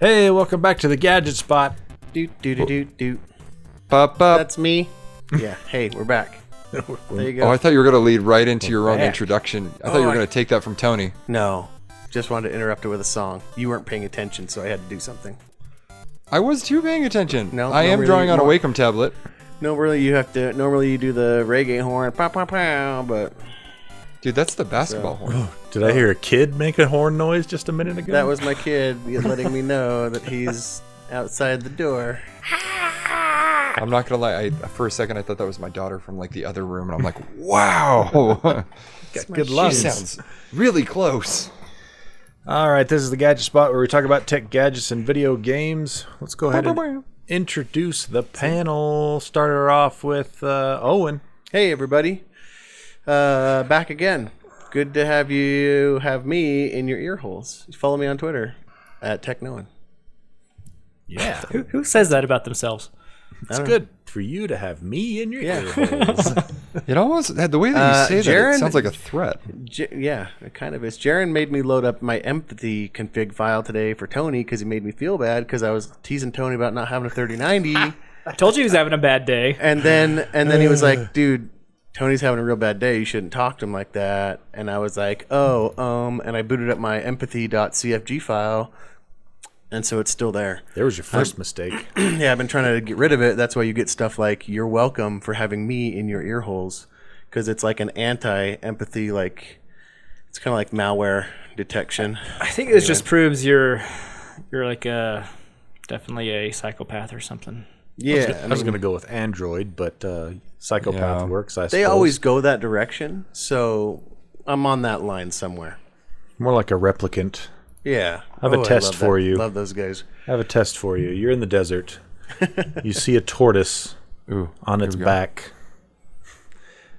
Hey, welcome back to the Gadget Spot. Doot doot doot doot doot. Pop up. That's me. Yeah. Hey, we're back. There you go. Oh, I thought you were gonna lead right into your own back. introduction. I thought Oh, you were oh, I- gonna take that from Tony. no, just wanted to interrupt it with a song. You weren't paying attention, so I had to do something. I was too paying attention. No, I no, am really, drawing on a more- Wacom tablet. Normally you have to. Normally you do the reggae horn, pow pow pow. But Dude, that's the basketball horn. Did I hear a kid make a horn noise just a minute ago? that was my kid letting me know that he's outside the door. I'm not gonna lie. I, for a second, I thought that was my daughter from like the other room, and I'm like, wow, good she luck. sounds really close. All right, this is the Gadget Spot where we talk about tech gadgets and video games. Let's go ahead and introduce the panel. Start her off with uh, Owen. Hey everybody, uh, back again. Good to have you have me in your ear holes. Follow me on Twitter at TechNoan. Yeah, Who, who says that about themselves? it's good for you to have me in your Yeah. ear holes. It almost the way that you Uh, say that Jaron- it sounds like a threat. J- yeah, it kind of is. Jaron made me load up my empathy config file today for Tony because he made me feel bad because I was teasing Tony about not having a 3090, I told you he was having a bad day. and then and then he was like, "Dude, Tony's having a real bad day. You shouldn't talk to him like that." And I was like, "Oh, um," and I booted up my empathy.cfg file, and so it's still there. there was your first mistake. yeah, I've been trying to get rid of it. That's why you get stuff like "You're welcome for having me in your ear holes," because it's like an anti-empathy, like it's kind of like malware detection. I think this just proves you're you're like a definitely a psychopath or something. Yeah, I was going to go with Android, but uh, Psychopath Yeah. works. I they suppose. always go that direction, so I'm on that line somewhere. more like a replicant. Yeah, I have a Oh, test for that. you. Love those guys. I have a test for you. You're in the desert. you see a tortoise Ooh, on its back.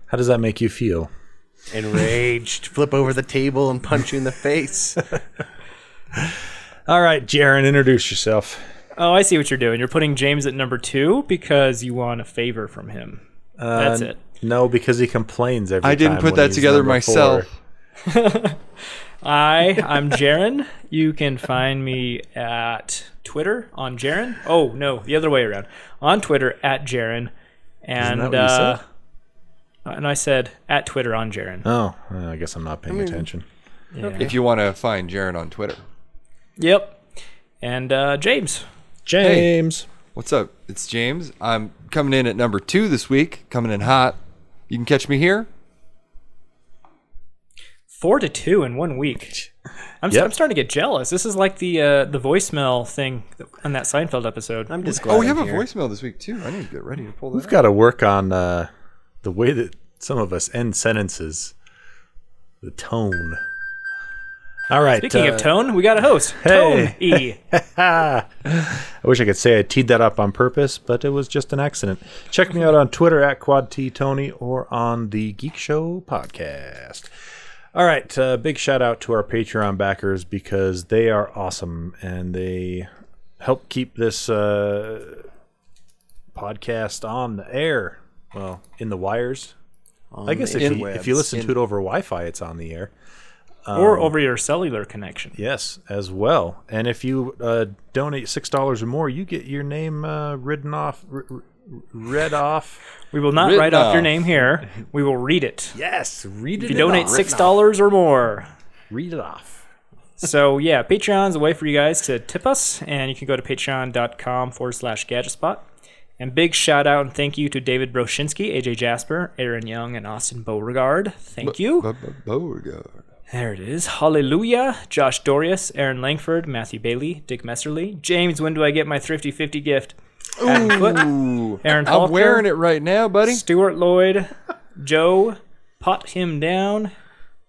How does that make you feel? Enraged, flip over the table and punch you in the face. All right, Jaron, introduce yourself. Oh, I see what you're doing. You're putting James at number two because you want a favor from him. That's Uh, it. No, because he complains every time. I didn't put that together myself. I I'm Jaron. You can find me at Twitter on Jaron. Oh no, the other way around. On Twitter at Jaron, and that what you uh, said? and I said at Twitter on Jaron. Oh, I guess I'm not paying attention. If you want to find Jaron on Twitter, Yep. And uh, James. James. what's up? It's James. I'm coming in at number two this week. Coming in hot. You can catch me here. Four to two in one week. I'm, Yep. I'm starting to get jealous. This is like the uh, the voicemail thing on that Seinfeld episode. I'm just glad. Oh, we I'm have a here. voicemail this week too. I need to get ready to pull that. We've up. got to work on uh, the way that some of us end sentences, the tone. All right. Speaking uh, of tone, we got a host. Tone E. I wish I could say I teed that up on purpose, but it was just an accident. Check me out on Twitter at Quad T Tony or on the Geek Show podcast. All right, uh, big shout out to our Patreon backers because they are awesome and they help keep this uh, podcast on the air. Well, in the wires. I guess if you, if you listen to it over Wi-Fi, it's on the air. Or over your cellular connection. Yes, as well. And if you uh, donate six dollars or more, you get your name uh, written off, r- r- read off. We will not Written write off your name here. We will read it. Yes, read it. If you donate six dollars or more. read it off. So yeah, Patreon's a way for you guys to tip us, and you can go to patreon.com forward slash gadgetspot. And big shout out and thank you to David Broshinsky, AJ Jasper, Aaron Young, and Austin Beauregard. Thank you. Beauregard. There it is. Hallelujah. Josh Dorius, Aaron Langford, Matthew Bailey, Dick Messerly. James, when do I get my thrifty 50 gift? Ooh, Aaron I'm wearing it right now, buddy. Stuart Lloyd, Joe, Pot Him Down,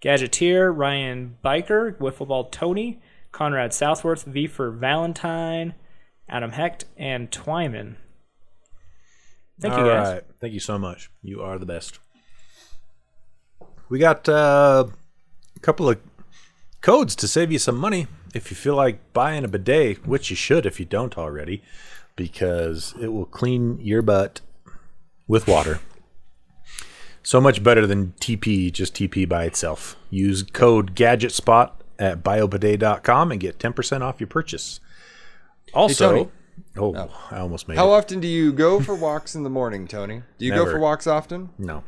Gadgeteer, Ryan Biker, Wiffle Ball Tony, Conrad Southworth, V for Valentine, Adam Hecht, and Twyman. Thank you All guys. right. Thank you so much. You are the best. We got uh, a couple of codes to save you some money if you feel like buying a bidet, which you should if you don't already, because it will clean your butt with water. So much better than TP, just TP by itself. Use code GadgetSpot at biobidet.com and get 10% off your purchase. Also, Tony. oh, I almost made How it. often do you go for walks in the morning, Tony? Do you go for walks often? No,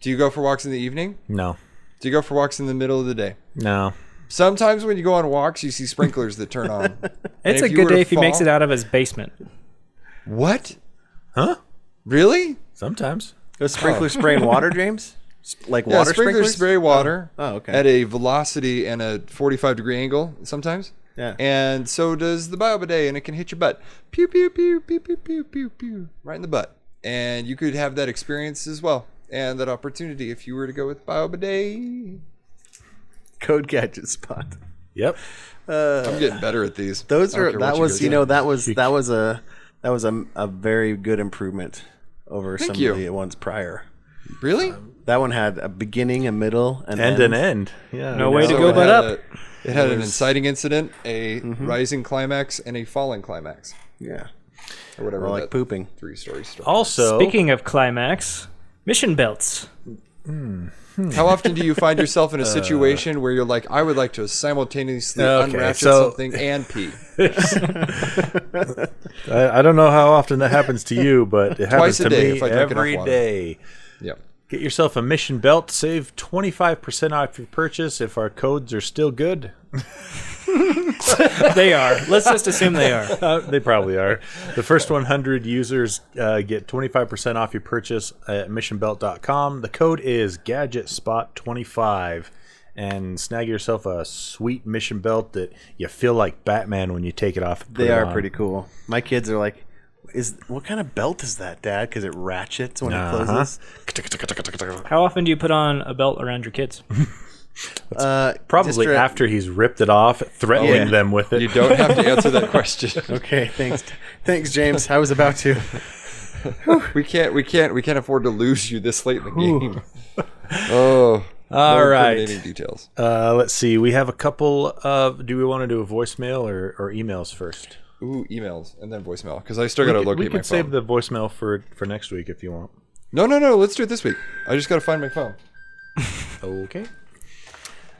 Do you go for walks in the evening? no, Do you go for walks in the middle of the day? no. Sometimes when you go on walks, you see sprinklers that turn on. It's a good day if he makes it out of his basement. What? Huh? Really? Sometimes. Those sprinklers oh. spraying water, James? Sp- Like Yeah, water sprinklers, sprinklers? spray water oh. oh, okay. at a velocity and a 45 degree angle sometimes. Yeah. And so does the biobidet, and it can hit your butt. Pew, pew, pew, pew, pew, pew, pew, pew. Right in the butt. And you could have that experience as well. And that opportunity if you were to go with biobidet. Code gadget spot. Yep. I'm uh, getting better at these. Those I are that was guys you know that was that was a that was a, a very good improvement over Thank some you. of the ones prior. Really? Um, that one had a beginning, a middle, and End end. and end. Yeah. No way to go it but up. a- it had an inciting incident, a mm-hmm. rising climax, and a falling climax, Yeah, or whatever. or like pooping. Three-story story. Also, Speaking of climax, mission belts. Hmm, hmm. How often do you find yourself in a situation where you're like, I would like to simultaneously Okay, unratchet so- something and pee? I, I don't know how often that happens to you, but it happens Twice a to day me if I drink enough every water. day. Yep. Get yourself a mission belt. Save 25% off your purchase if our codes are still good. They are. Let's just assume they are. Uh, they probably are. The first 100 users uh, get 25% off your purchase at missionbelt.com. The code is GadgetSpot25. And snag yourself a sweet mission belt that you feel like Batman when you take it off. They it are on. pretty cool. My kids are like, "Is what kind of belt is that, Dad? Because it ratchets when Uh-huh. it closes." How often do you put on a belt around your kids? Uh, Probably just ra- after he's ripped it off, threatening Yeah. them with it. You don't have to answer that question. Okay, thanks, thanks, James. I was about to. We can't. We can't. We can't afford to lose you this late in the game. oh. All more right. incriminating Details. Uh, let's see. We have a couple of. Do we want to do a voicemail or, or emails first? Ooh, emails and then voicemail because I still got to we could, locate we my phone. save the voicemail for for next week if you want. No, no, no. Let's do it this week. I just got to find my phone. Okay.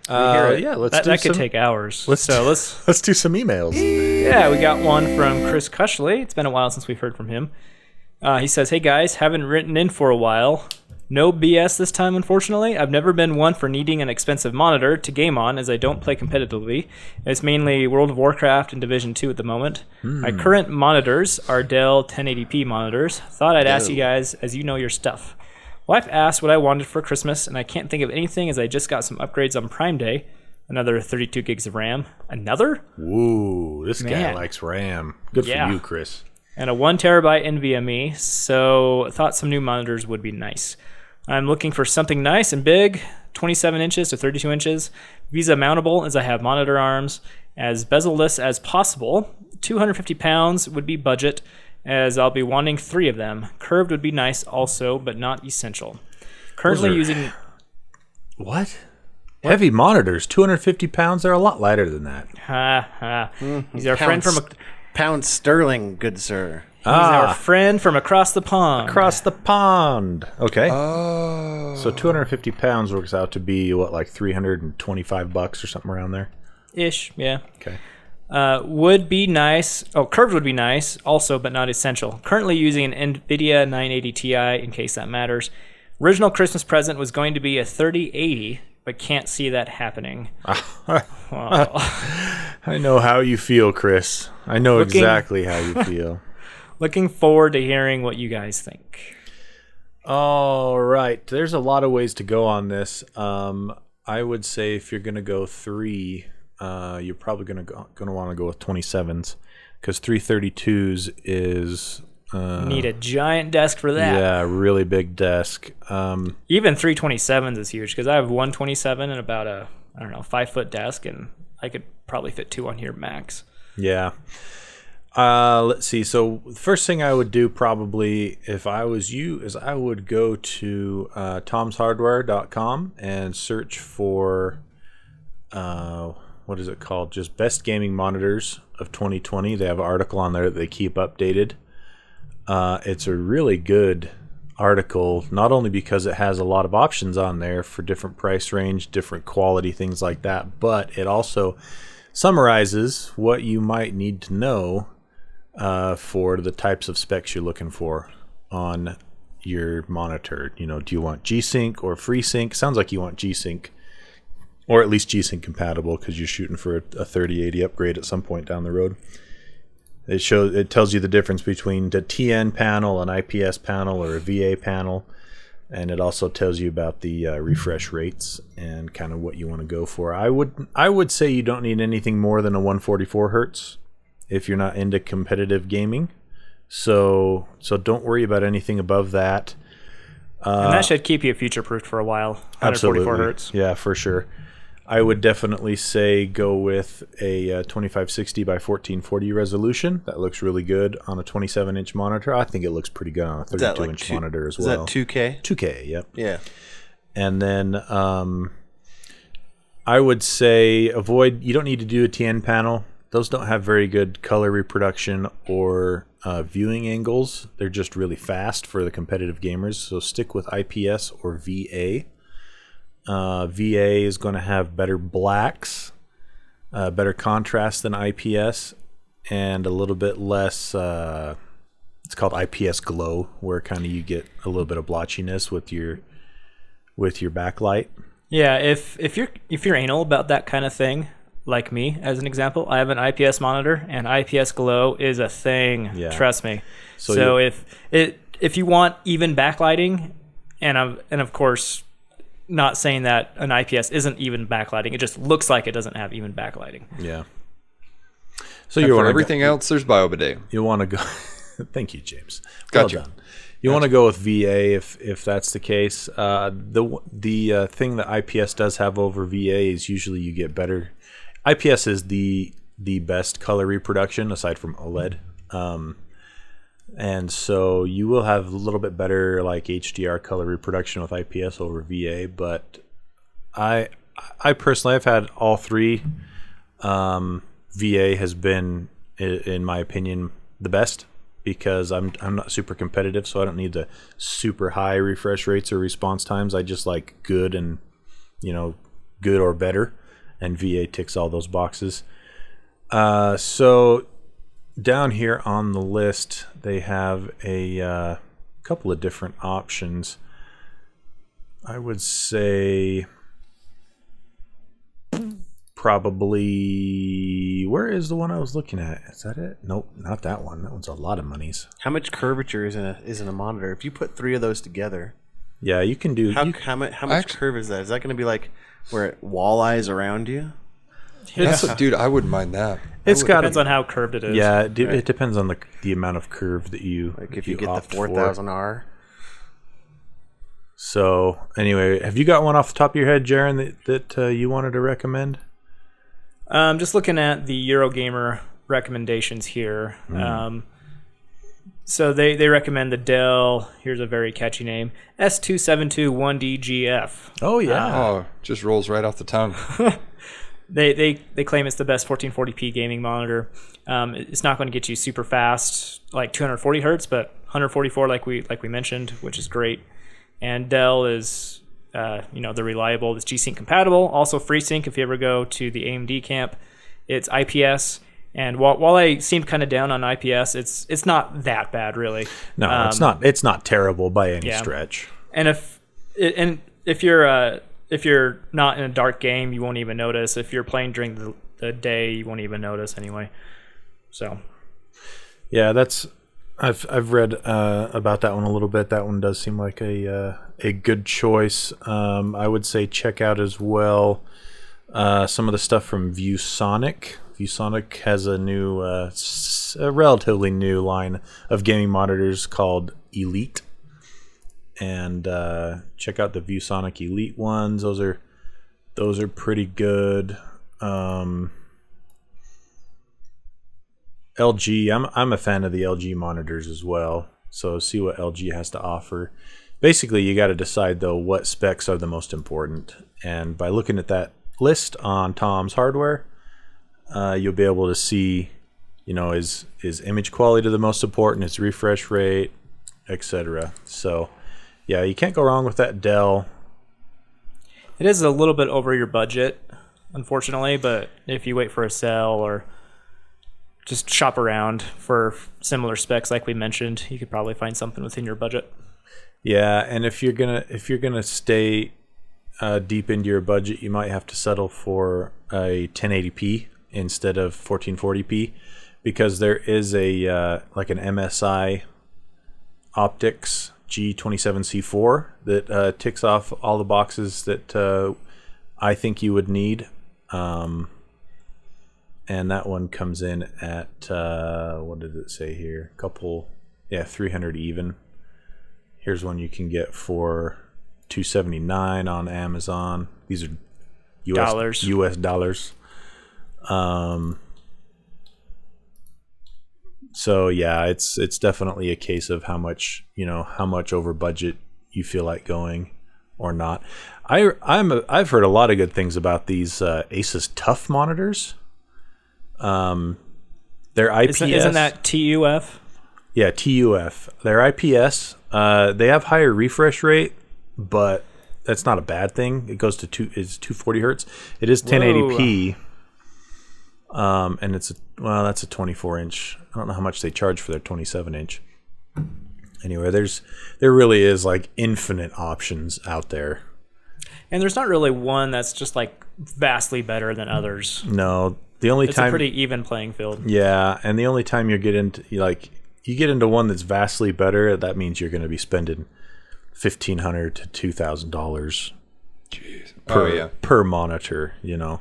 Uh, yeah, let's That, do that could take hours. let's so do- let's. let's do some emails. Yeah, we got one from Chris Cushley. It's been a while since we've heard from him. Uh, he says, "Hey guys, haven't written in for a while. No BS this time, unfortunately. I've never been one for needing an expensive monitor to game on, as I don't play competitively. It's mainly World of Warcraft and Division 2 at the moment. My hmm. current monitors are Dell 1080p monitors. Thought I'd ask you oh. guys, as you know your stuff. Wife asked what I wanted for Christmas, and I can't think of anything as I just got some upgrades on Prime Day. Another 32 gigs of RAM. Another? Ooh, this guy likes RAM. Good Yeah. for you, Chris. and a one terabyte NVMe. So thought some new monitors would be nice. I'm looking for something nice and big, 27 inches to 32 inches, VESA mountable as I have monitor arms, as bezel-less as possible. 250 pounds would be budget, as I'll be wanting three of them. Curved would be nice also, but not essential. Currently are- using What? Heavy monitors, 250 pounds. They're a lot lighter than that. ha ha. Mm-hmm. He's our friend from a, st- pound sterling, good sir. He's our Ah, friend from across the pond. across the pond. Okay. Oh. so 250 pounds works out to be what, like 325 bucks or something around there. Ish, yeah. Okay. Uh, would be nice. Oh, curved would be nice, also, but not essential. Currently using an NVIDIA 980 Ti in case that matters. Original Christmas present was going to be a 3080, but can't see that happening. I know how you feel, Chris. I know Looking- exactly how you feel. Looking forward to hearing what you guys think. All right. There's a lot of ways to go on this. Um, I would say if you're going to go three, uh, you're probably going to going to want to go with 27s because 332s is uh, Need a giant desk for that. yeah, really big desk. Um, Even 327s is huge because I have 127 and about a I don't know five foot desk, and I could probably fit two on here max. yeah. Uh, let's see. So the first thing I would do probably if I was you is I would go to uh, tomshardware.com and search for uh, what is it called? Just best gaming monitors of 2020. They have an article on there that they keep updated. Uh, it's a really good article, not only because it has a lot of options on there for different price range, different quality, things like that, but it also summarizes what you might need to know uh, for the types of specs you're looking for on your monitor. You know, do you want G-Sync or FreeSync? Sounds like you want G-Sync, or at least G-Sync compatible because you're shooting for a, a 3080 upgrade at some point down the road. It shows it tells you the difference between the TN panel, an IPS panel, or a VA panel, and it also tells you about the uh, refresh rates and kind of what you want to go for. I would I would say you don't need anything more than a 144 hertz if you're not into competitive gaming. So so don't worry about anything above that. and that should keep you future proofed for a while. 144 hertz. Yeah, for sure. I would definitely say go with a uh, 2560 by 1440 resolution. That looks really good on a 27 inch monitor. I think it looks pretty good on a 32 Is that like inch two- monitor as Is well. that 2K? 2K, yep. Yeah. And then um, I would say avoid. You don't need to do a TN panel. Those don't have very good color reproduction or uh, viewing angles. They're just really fast for the competitive gamers. So stick with IPS or VA. Uh, VA is going to have better blacks, uh, better contrast than IPS, and a little bit less. Uh, it's called IPS glow, where kind of you get a little bit of blotchiness with your with your backlight. Yeah, if if you're if you're anal about that kind of thing, like me as an example, I have an IPS monitor and IPS glow is a thing. Yeah. Trust me. So So, you- if it if you want even backlighting, and of and of course, not saying that an IPS isn't even backlighting, it just looks like it doesn't have even backlighting. Yeah. So you want everything else, there's BioBidet. you want to go. Thank you, James. Gotcha. Well done. You want to go with VA if if that's the case. Uh, the the uh, thing that IPS does have over VA is usually you get better. IPS is the the best color reproduction aside from OLED. Um, and so you will have a little bit better like HDR color reproduction with IPS over VA, but I I personally I've had all three. Um, VA has been, in my opinion, the best because I'm I'm not super competitive, so I don't need the super high refresh rates or response times. I just like good and you know good or better, and VA ticks all those boxes. Uh, so down here on the list, they have a uh, couple of different options. I would say probably where is the one I was looking at? Is that it? Nope, not that one. That one's a lot of monies. How much curvature is in a is in a monitor? If you put three of those together, Yeah, you can do. how you, how much how much Actu- curve is that? Is that going to be like where it walleyes around you? That's what, dude. I wouldn't mind that. it's got Depends on how curved it is. yeah. It, de- it depends on the the amount of curve that you Like if you, get the opt four for. thousand R. So anyway, have you got one off the top of your head, Jaron, that that uh, you wanted to recommend? Um, just looking at the Eurogamer recommendations here. Um, so they, they recommend the Dell, here's a very catchy name, S2721DGF. Oh yeah, Oh, just rolls right off the tongue. They, they, they claim it's the best 1440p gaming monitor. Um, it's not going to get you super fast, like 240 hertz, but 144 like we like we mentioned, which is great. And Dell is, uh, you know, they're reliable. It's G-Sync compatible. Also FreeSync if you ever go to the AMD camp. It's IPS. And while, while I seemed kind of down on IPS, it's it's not that bad really. no, it's Um, not. It's not terrible by any yeah. stretch. And if and if you're uh, if you're not in a dark game, you won't even notice. If you're playing during the, the day, you won't even notice anyway. So Yeah, that's. I've I've read uh, about that one a little bit. That one does seem like a uh, a good choice. Um, I would say check out as well uh, some of the stuff from ViewSonic. ViewSonic has a new, uh, a relatively new line of gaming monitors called Elite, and uh, check out the ViewSonic Elite ones. Those are those are pretty good. Um, LG, I'm I'm a fan of the LG monitors as well. So see what LG has to offer. Basically, you got to decide though what specs are the most important, and by looking at that list on Tom's hardware, uh, you'll be able to see, you know, is is image quality the most important, is refresh rate, etc. So, yeah, you can't go wrong with that Dell. it is a little bit over your budget, unfortunately. But if you wait for a sale or just shop around for similar specs, like we mentioned. You could probably find something within your budget. Yeah, and if you're gonna if you're gonna stay uh, deep into your budget, you might have to settle for a 1080p instead of 1440p because there is a uh, like an MSI Optix G27C4 that uh, ticks off all the boxes that uh, I think you would need. Um, and that one comes in at uh, what did it say here? A couple, yeah, 300 even. Here's one you can get for 279 on Amazon. These are US Dollars. US dollars. Um so yeah, it's it's definitely a case of how much, you know, how much over budget you feel like going or not. I I'm a, I've heard a lot of good things about these uh, Asus TUF monitors. Um they're IPS. Isn't, isn't that TUF? Yeah, TUF. They're IPS. Uh, they have higher refresh rate, but that's not a bad thing. It goes to two. It's 240 hertz. It is 1080p. Um, and it's a well, that's a 24 inch. I don't know how much they charge for their 27 inch. Anyway, there's there really is like infinite options out there. And there's not really one that's just like vastly better than others. No, the only It's time it's a pretty even playing field. Yeah, and the only time you get into like you get into one that's vastly better, that means you're going to be spending fifteen hundred to two thousand dollars per oh yeah. per monitor. You know,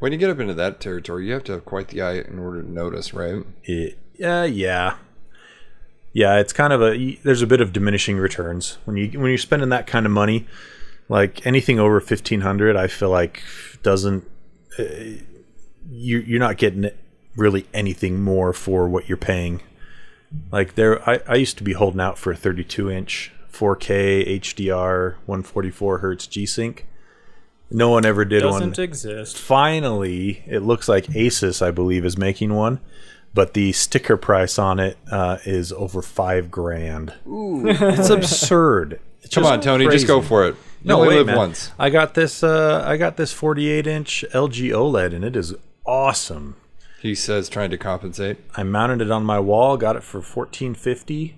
When you get up into that territory, you have to have quite the eye in order to notice, right? yeah, yeah, yeah. It's kind of a there's a bit of diminishing returns when you when you're spending that kind of money. Like anything over fifteen hundred, I feel like doesn't uh, you you're not getting really anything more for what you're paying. Like there, I, I used to be holding out for a 32 inch 4K HDR 144 hertz G Sync. No one ever did one. Doesn't exist. Finally, it looks like Asus, I believe, is making one, but the sticker price on it uh, is over five grand. Ooh, it's absurd. It's Come on, Tony, just go for it. You No, only wait, live man. once. I got this. Uh, I got this 48 inch LG OLED, and it is awesome. He says, trying to compensate. I mounted it on my wall. Got it for 1450,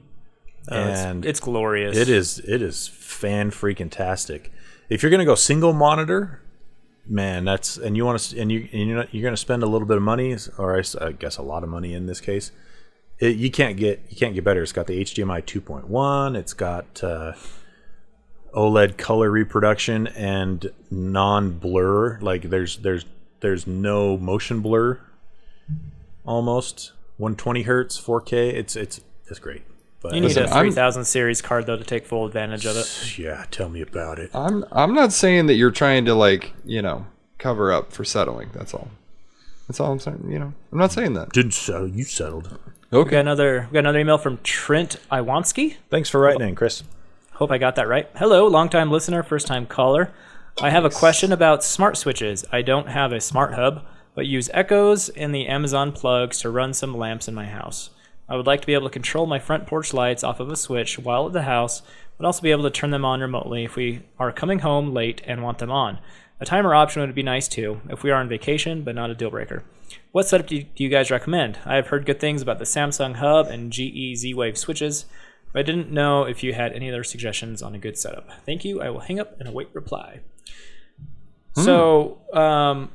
Uh, it's- and it's, glorious. it is it is fan freaking tastic. If you're gonna go single monitor, man, that's and you want to and you and you're you're gonna spend a little bit of money, or I, guess a lot of money in this case. It, you can't get you can't get better. It's got the HDMI 2.1. It's got uh, OLED color reproduction and non-blur. Like there's there's there's no motion blur. Almost 120 hertz, 4K. It's it's it's great. But You need Listen, a I'm- 3000 series card though to take full advantage of it. yeah, tell me about it. I'm I'm not saying that you're trying to like you know cover up for settling. That's all. That's all I'm saying. You know, I'm not saying that. Didn't settle. You settled. We got Okay. another we got another email from Trent Iwanski. Thanks for writing in, Chris. Hope I got that right. Hello, longtime listener, first time caller. I have a question about smart switches. I don't have a smart hub, but use Echoes and the Amazon plugs to run some lamps in my house. I would like to be able to control my front porch lights off of a switch while at the house, but also be able to turn them on remotely if we are coming home late and want them on. A timer option would be nice too, if we are on vacation, but not a deal breaker. What setup do you, do you guys recommend? I have heard good things about the Samsung Hub and GE Z Wave switches, but I didn't know if you had any other suggestions on a good setup. Thank you. I will hang up and await reply. So, um,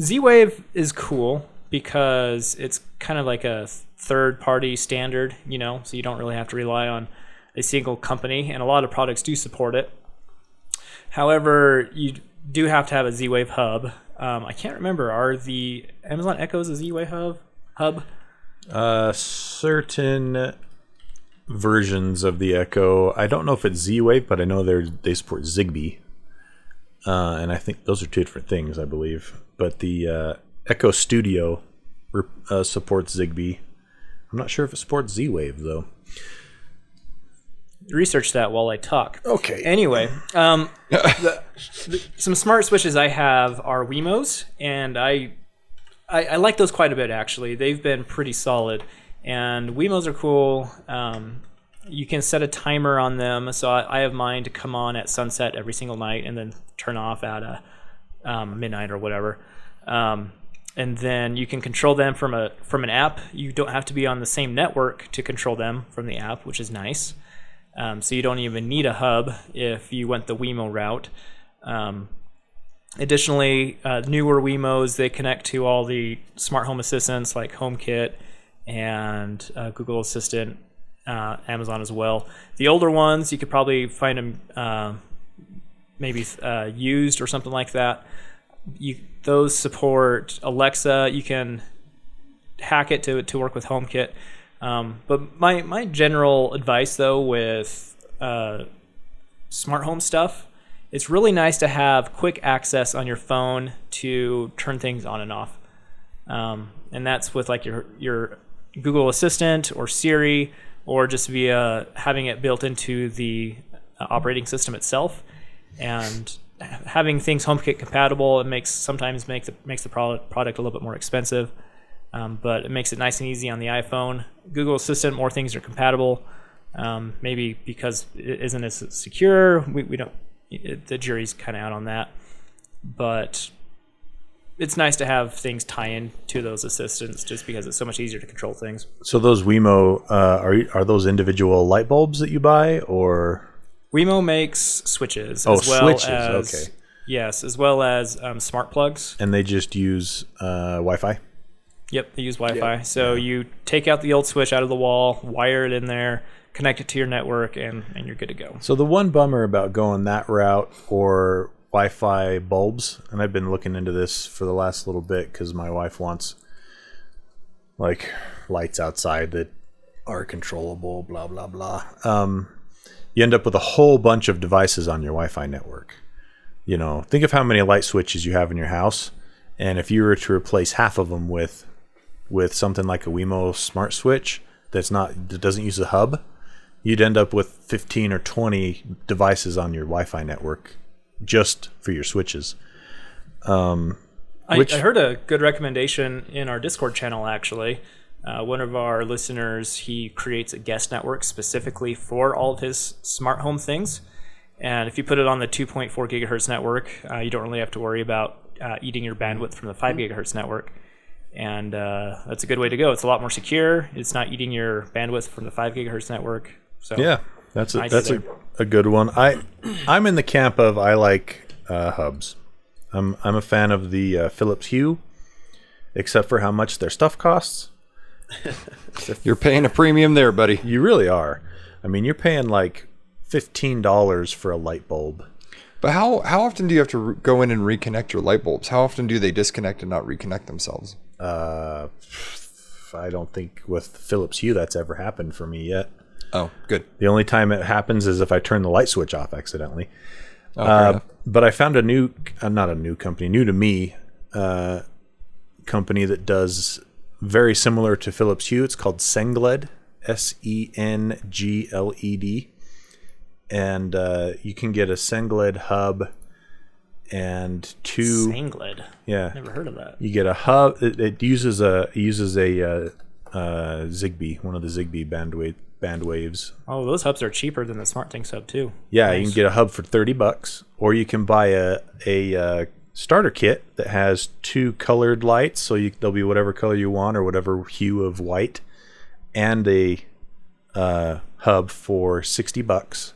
Z Wave is cool because it's kind of like a third party standard, you know, so you don't really have to rely on a single company, and a lot of products do support it. However, you do have to have a Z Wave hub. Um, I can't remember. Are the Amazon Echoes a Z Wave hub? Hub? Uh, certain versions of the Echo. I don't know if it's Z-Wave, but I know they they support Zigbee, uh, and I think those are two different things. I believe, but the uh, Echo Studio uh, supports Zigbee. I'm not sure if it supports Z-Wave though. Research that while I talk. Okay. Anyway, um, the, the, some smart switches I have are Wemos, and I, I I like those quite a bit actually. They've been pretty solid, and Wemos are cool. Um, you can set a timer on them, so I, I have mine to come on at sunset every single night, and then turn off at a um, midnight or whatever. Um, and then you can control them from a from an app. You don't have to be on the same network to control them from the app, which is nice. Um, so you don't even need a hub if you went the Wemo route. Um, additionally, uh, newer Wemos they connect to all the smart home assistants like HomeKit and uh, Google Assistant, uh, Amazon as well. The older ones you could probably find them uh, maybe uh, used or something like that. You those support Alexa. You can hack it to to work with HomeKit. Um, but my my general advice though with uh, smart home stuff, it's really nice to have quick access on your phone to turn things on and off. Um, and that's with like your your Google Assistant or Siri or just via having it built into the uh, operating system itself. And having things HomeKit compatible, it makes sometimes makes it makes the product product a little bit more expensive. Um, but it makes it nice and easy on the iPhone. Google Assistant, more things are compatible. Um, maybe because it isn't as secure, we, we don't. It, the jury's kind of out on that. But it's nice to have things tie in to those assistants, just because it's so much easier to control things. So those Wemo uh, are are those individual light bulbs that you buy, or Wemo makes switches Oh, as well switches, as okay. yes, as well as um, smart plugs. and they just use uh, Wi-Fi? Yep, they use Wi-Fi. So you take out the old switch out of the wall, wire it in there, connect it to your network, and, and you're good to go. So the one bummer about going that route or Wi-Fi bulbs, and I've been looking into this for the last little bit because my wife wants like lights outside that are controllable, blah blah blah. Um, you end up with a whole bunch of devices on your Wi-Fi network. You know, think of how many light switches you have in your house, and if you were to replace half of them with with something like a Wemo smart switch that's not that doesn't use a hub, you'd end up with 15 or 20 devices on your Wi-Fi network just for your switches. Um, I, Which- I heard a good recommendation in our Discord channel. Actually, uh, one of our listeners he creates a guest network specifically for all of his smart home things. And if you put it on the 2.4 gigahertz network, uh, you don't really have to worry about uh, eating your bandwidth from the 5 gigahertz network. And uh, that's a good way to go. It's a lot more secure. It's not eating your bandwidth from the 5 gigahertz network. So Yeah, that's a, Nice that's a, a good one. I I'm in the camp of I like uh, hubs. I'm I'm a fan of the uh, Philips Hue, except for how much their stuff costs. You're paying a premium there, buddy. You really are. I mean, you're paying like fifteen dollars for a light bulb. But how how often do you have to re- go in and reconnect your light bulbs? How often do they disconnect and not reconnect themselves? Uh, I don't think with Philips Hue that's ever happened for me yet. Oh, good. The only time it happens is if I turn the light switch off accidentally. Oh, Uh, but I found a new, uh, not a new company, new to me, uh, company that does very similar to Philips Hue. It's called Sengled, S E N G L E D, and uh, you can get a Sengled hub and two. Sangled. yeah, Never heard of that. you get a hub. It, it uses a it uses a uh, uh, Zigbee, one of the Zigbee band wave band waves. Oh, those hubs are cheaper than the SmartThings hub too. Yeah, you can get a hub for thirty bucks, or you can buy a a uh, starter kit that has two colored lights, so you, they'll be whatever color you want or whatever hue of white, and a uh, hub for sixty bucks.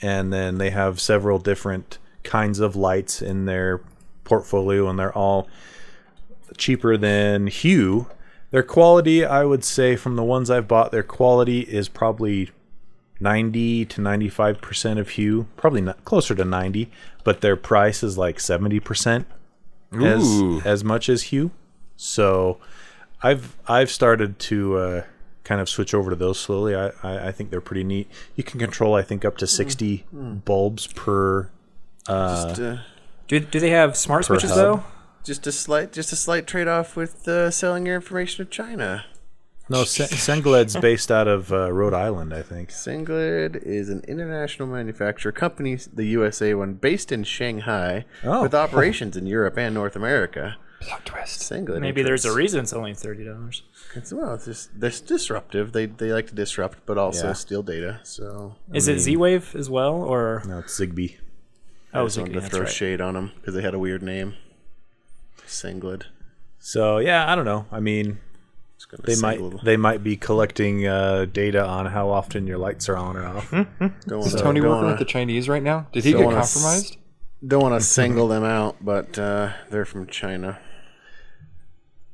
And then they have several different kinds of lights in their portfolio, and they're all cheaper than Hue. Their quality, I would say, from the ones I've bought, their quality is probably 90 to 95 percent of Hue, probably not closer to 90, but their price is like 70 percent as Ooh. as much as Hue. So I've I've started to uh, kind of switch over to those slowly. I, I I think they're pretty neat. You can control I think up to 60 bulbs per. just, uh, Do, do they have smart switches hub. though? just a slight, just a slight trade-off with uh, selling your information to China. No, Sen- Sengled's based out of uh, Rhode Island, I think. Singled is an international manufacturer company, the USA one, based in Shanghai, Oh. with operations in Europe and North America. Plot twist. Singled. Maybe there's a reason it's only thirty dollars. It's, well, it's just they're disruptive. They they like to disrupt, but also Yeah. steal data. So Is it Z Wave as well, or No, it's Zigbee. oh, I just wanted Zigbee, to that's throw right. shade on them because they had a weird name. Singled. So yeah, I don't know. I mean, It's gonna they might little. they might be collecting uh, data on how often your lights are on or off. Don't Is wanna- Tony working wanna- with the Chinese right now? Did he get wanna s- compromised? Don't want to single them out, but uh, they're from China.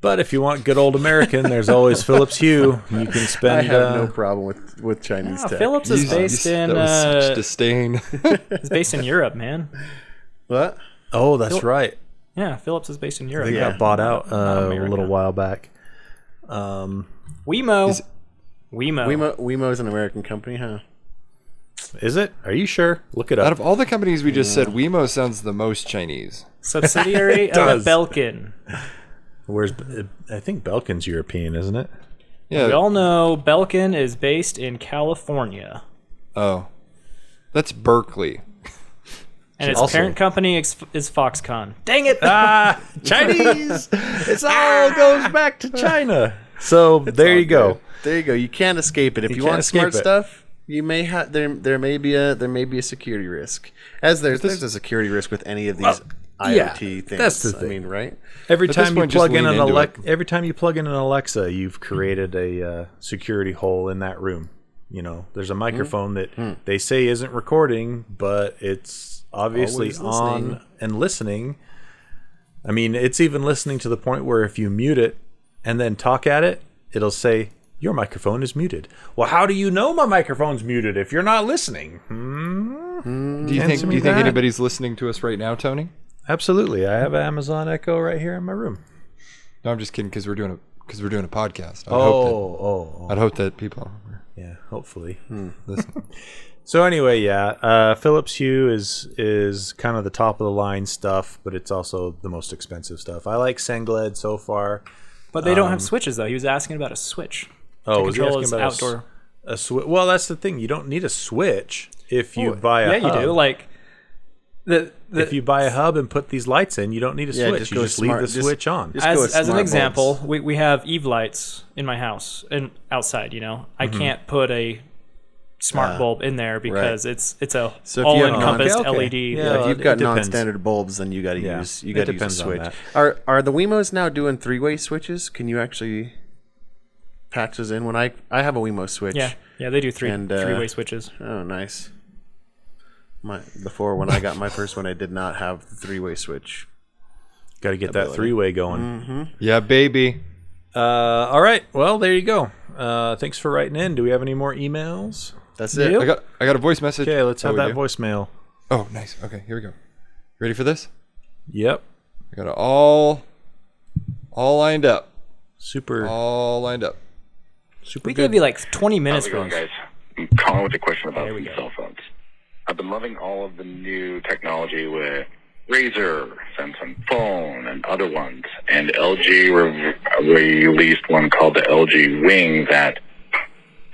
But if you want good old American, there's always Philips Hue. You can spend. I spend. have uh, no problem with with Chinese Ah, tech. Philips is based you- in that was uh, such disdain. is based in Europe, man. What? oh, that's right. Yeah, Philips is based in Europe. They Yeah. got bought out uh, a little while back. Um, Wemo. Is- Wemo. Wemo, Wemo's an American company, huh? is it? Are you sure? Look it up. Out of all the companies we just said, Wemo sounds the most Chinese. Subsidiary of. Belkin. Where's I think Belkin's European, isn't it? Yeah. We all know Belkin is based in California. oh, that's Berkeley. And its Also- parent company is, is Foxconn. Dang it! Ah, Chinese. it all goes back to China. So there you go. There you go. You can't escape it. If You you, want smart it. stuff, you may have there. There may be a there may be a security risk, as there's this, there's a security risk with any of these yeah, IoT things. that's the I mean, right? Every this time you plug in an Alexa, every time you plug in an Alexa, you've created a uh, security hole in that room. You know, there's a microphone that they say isn't recording, but it's obviously on and listening. I mean, it's even listening to the point where if you mute it and then talk at it, it'll say your microphone is muted. Well, how do you know my microphone's muted if you're not listening? Hmm? Do you Answer think? Do you think anybody's listening to us right now, Tony? Absolutely, I have an Amazon Echo right here in my room. No, I'm just kidding because we're doing a because we're doing a podcast. I'd Oh, hope oh, oh, that I'd hope that people yeah. Hopefully. listening. So anyway, yeah, uh, Philips Hue is is kind of the top of the line stuff, but it's also the most expensive stuff. I like Sengled so far. But they don't have switches though. He was asking about a switch. Oh, to was he control asking his about outdoor. A, swi- Well, that's the thing. You don't need a switch if you buy a yeah, you hub. do. Like the, the if you buy a hub and put these lights in, you don't need a Yeah, switch. just you just smart- leave the just- switch on. as, as an example, bulbs. we, we have Eve lights in my house and outside. You know, I Mm-hmm. can't put a smart Ah, bulb in there because it's it's a So if you have non- all-encompassed Okay, okay. LED. Yeah. Yeah, if you've got non-standard bulbs, then you got to Yeah, use you got to use a depends on switch. Are are the Wemos now doing three-way switches? Can you actually patch those in? When I I have a Wemo switch. Yeah, yeah, they do three And, uh, three way switches. Oh, nice. My before when I got my first one, I did not have the three-way switch. Got to get that three way going. Mm-hmm. yeah, baby. Uh, all right. Well, there you go. Uh, thanks for writing in. Do we have any more emails? That's it. I got I got a voice message. Okay, let's have we that do? voicemail. Oh, nice. Okay, here we go. Ready for this? Yep. I got it all all lined up. Super, All lined up. super We good. gave you like 20 minutes How's for going, this. guys? I'm calling with a question about we cell phones. I've been loving all of the new technology with Razer, Samsung Phone, and other ones. And LG re- released one called the LG Wing that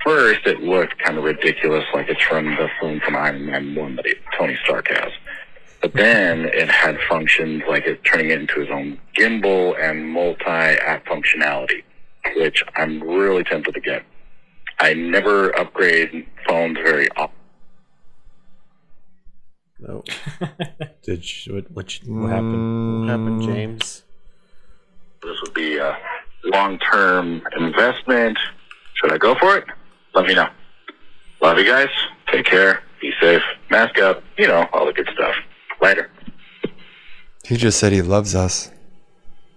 first it looked kind of ridiculous, like it's from the phone from Iron Man 1 that it, Tony Stark has. But then it had functions like it turning it into his own gimbal and multi-app functionality, which I'm really tempted to get. I never upgrade phones very often. No. Did you, what, what, you- what happened? Mm. What happened, James? This would be a long-term investment. Should I go for it? Let me know. Love you guys. Take care. Be safe. Mask up. You know, all the good stuff. Later. He just said he loves us.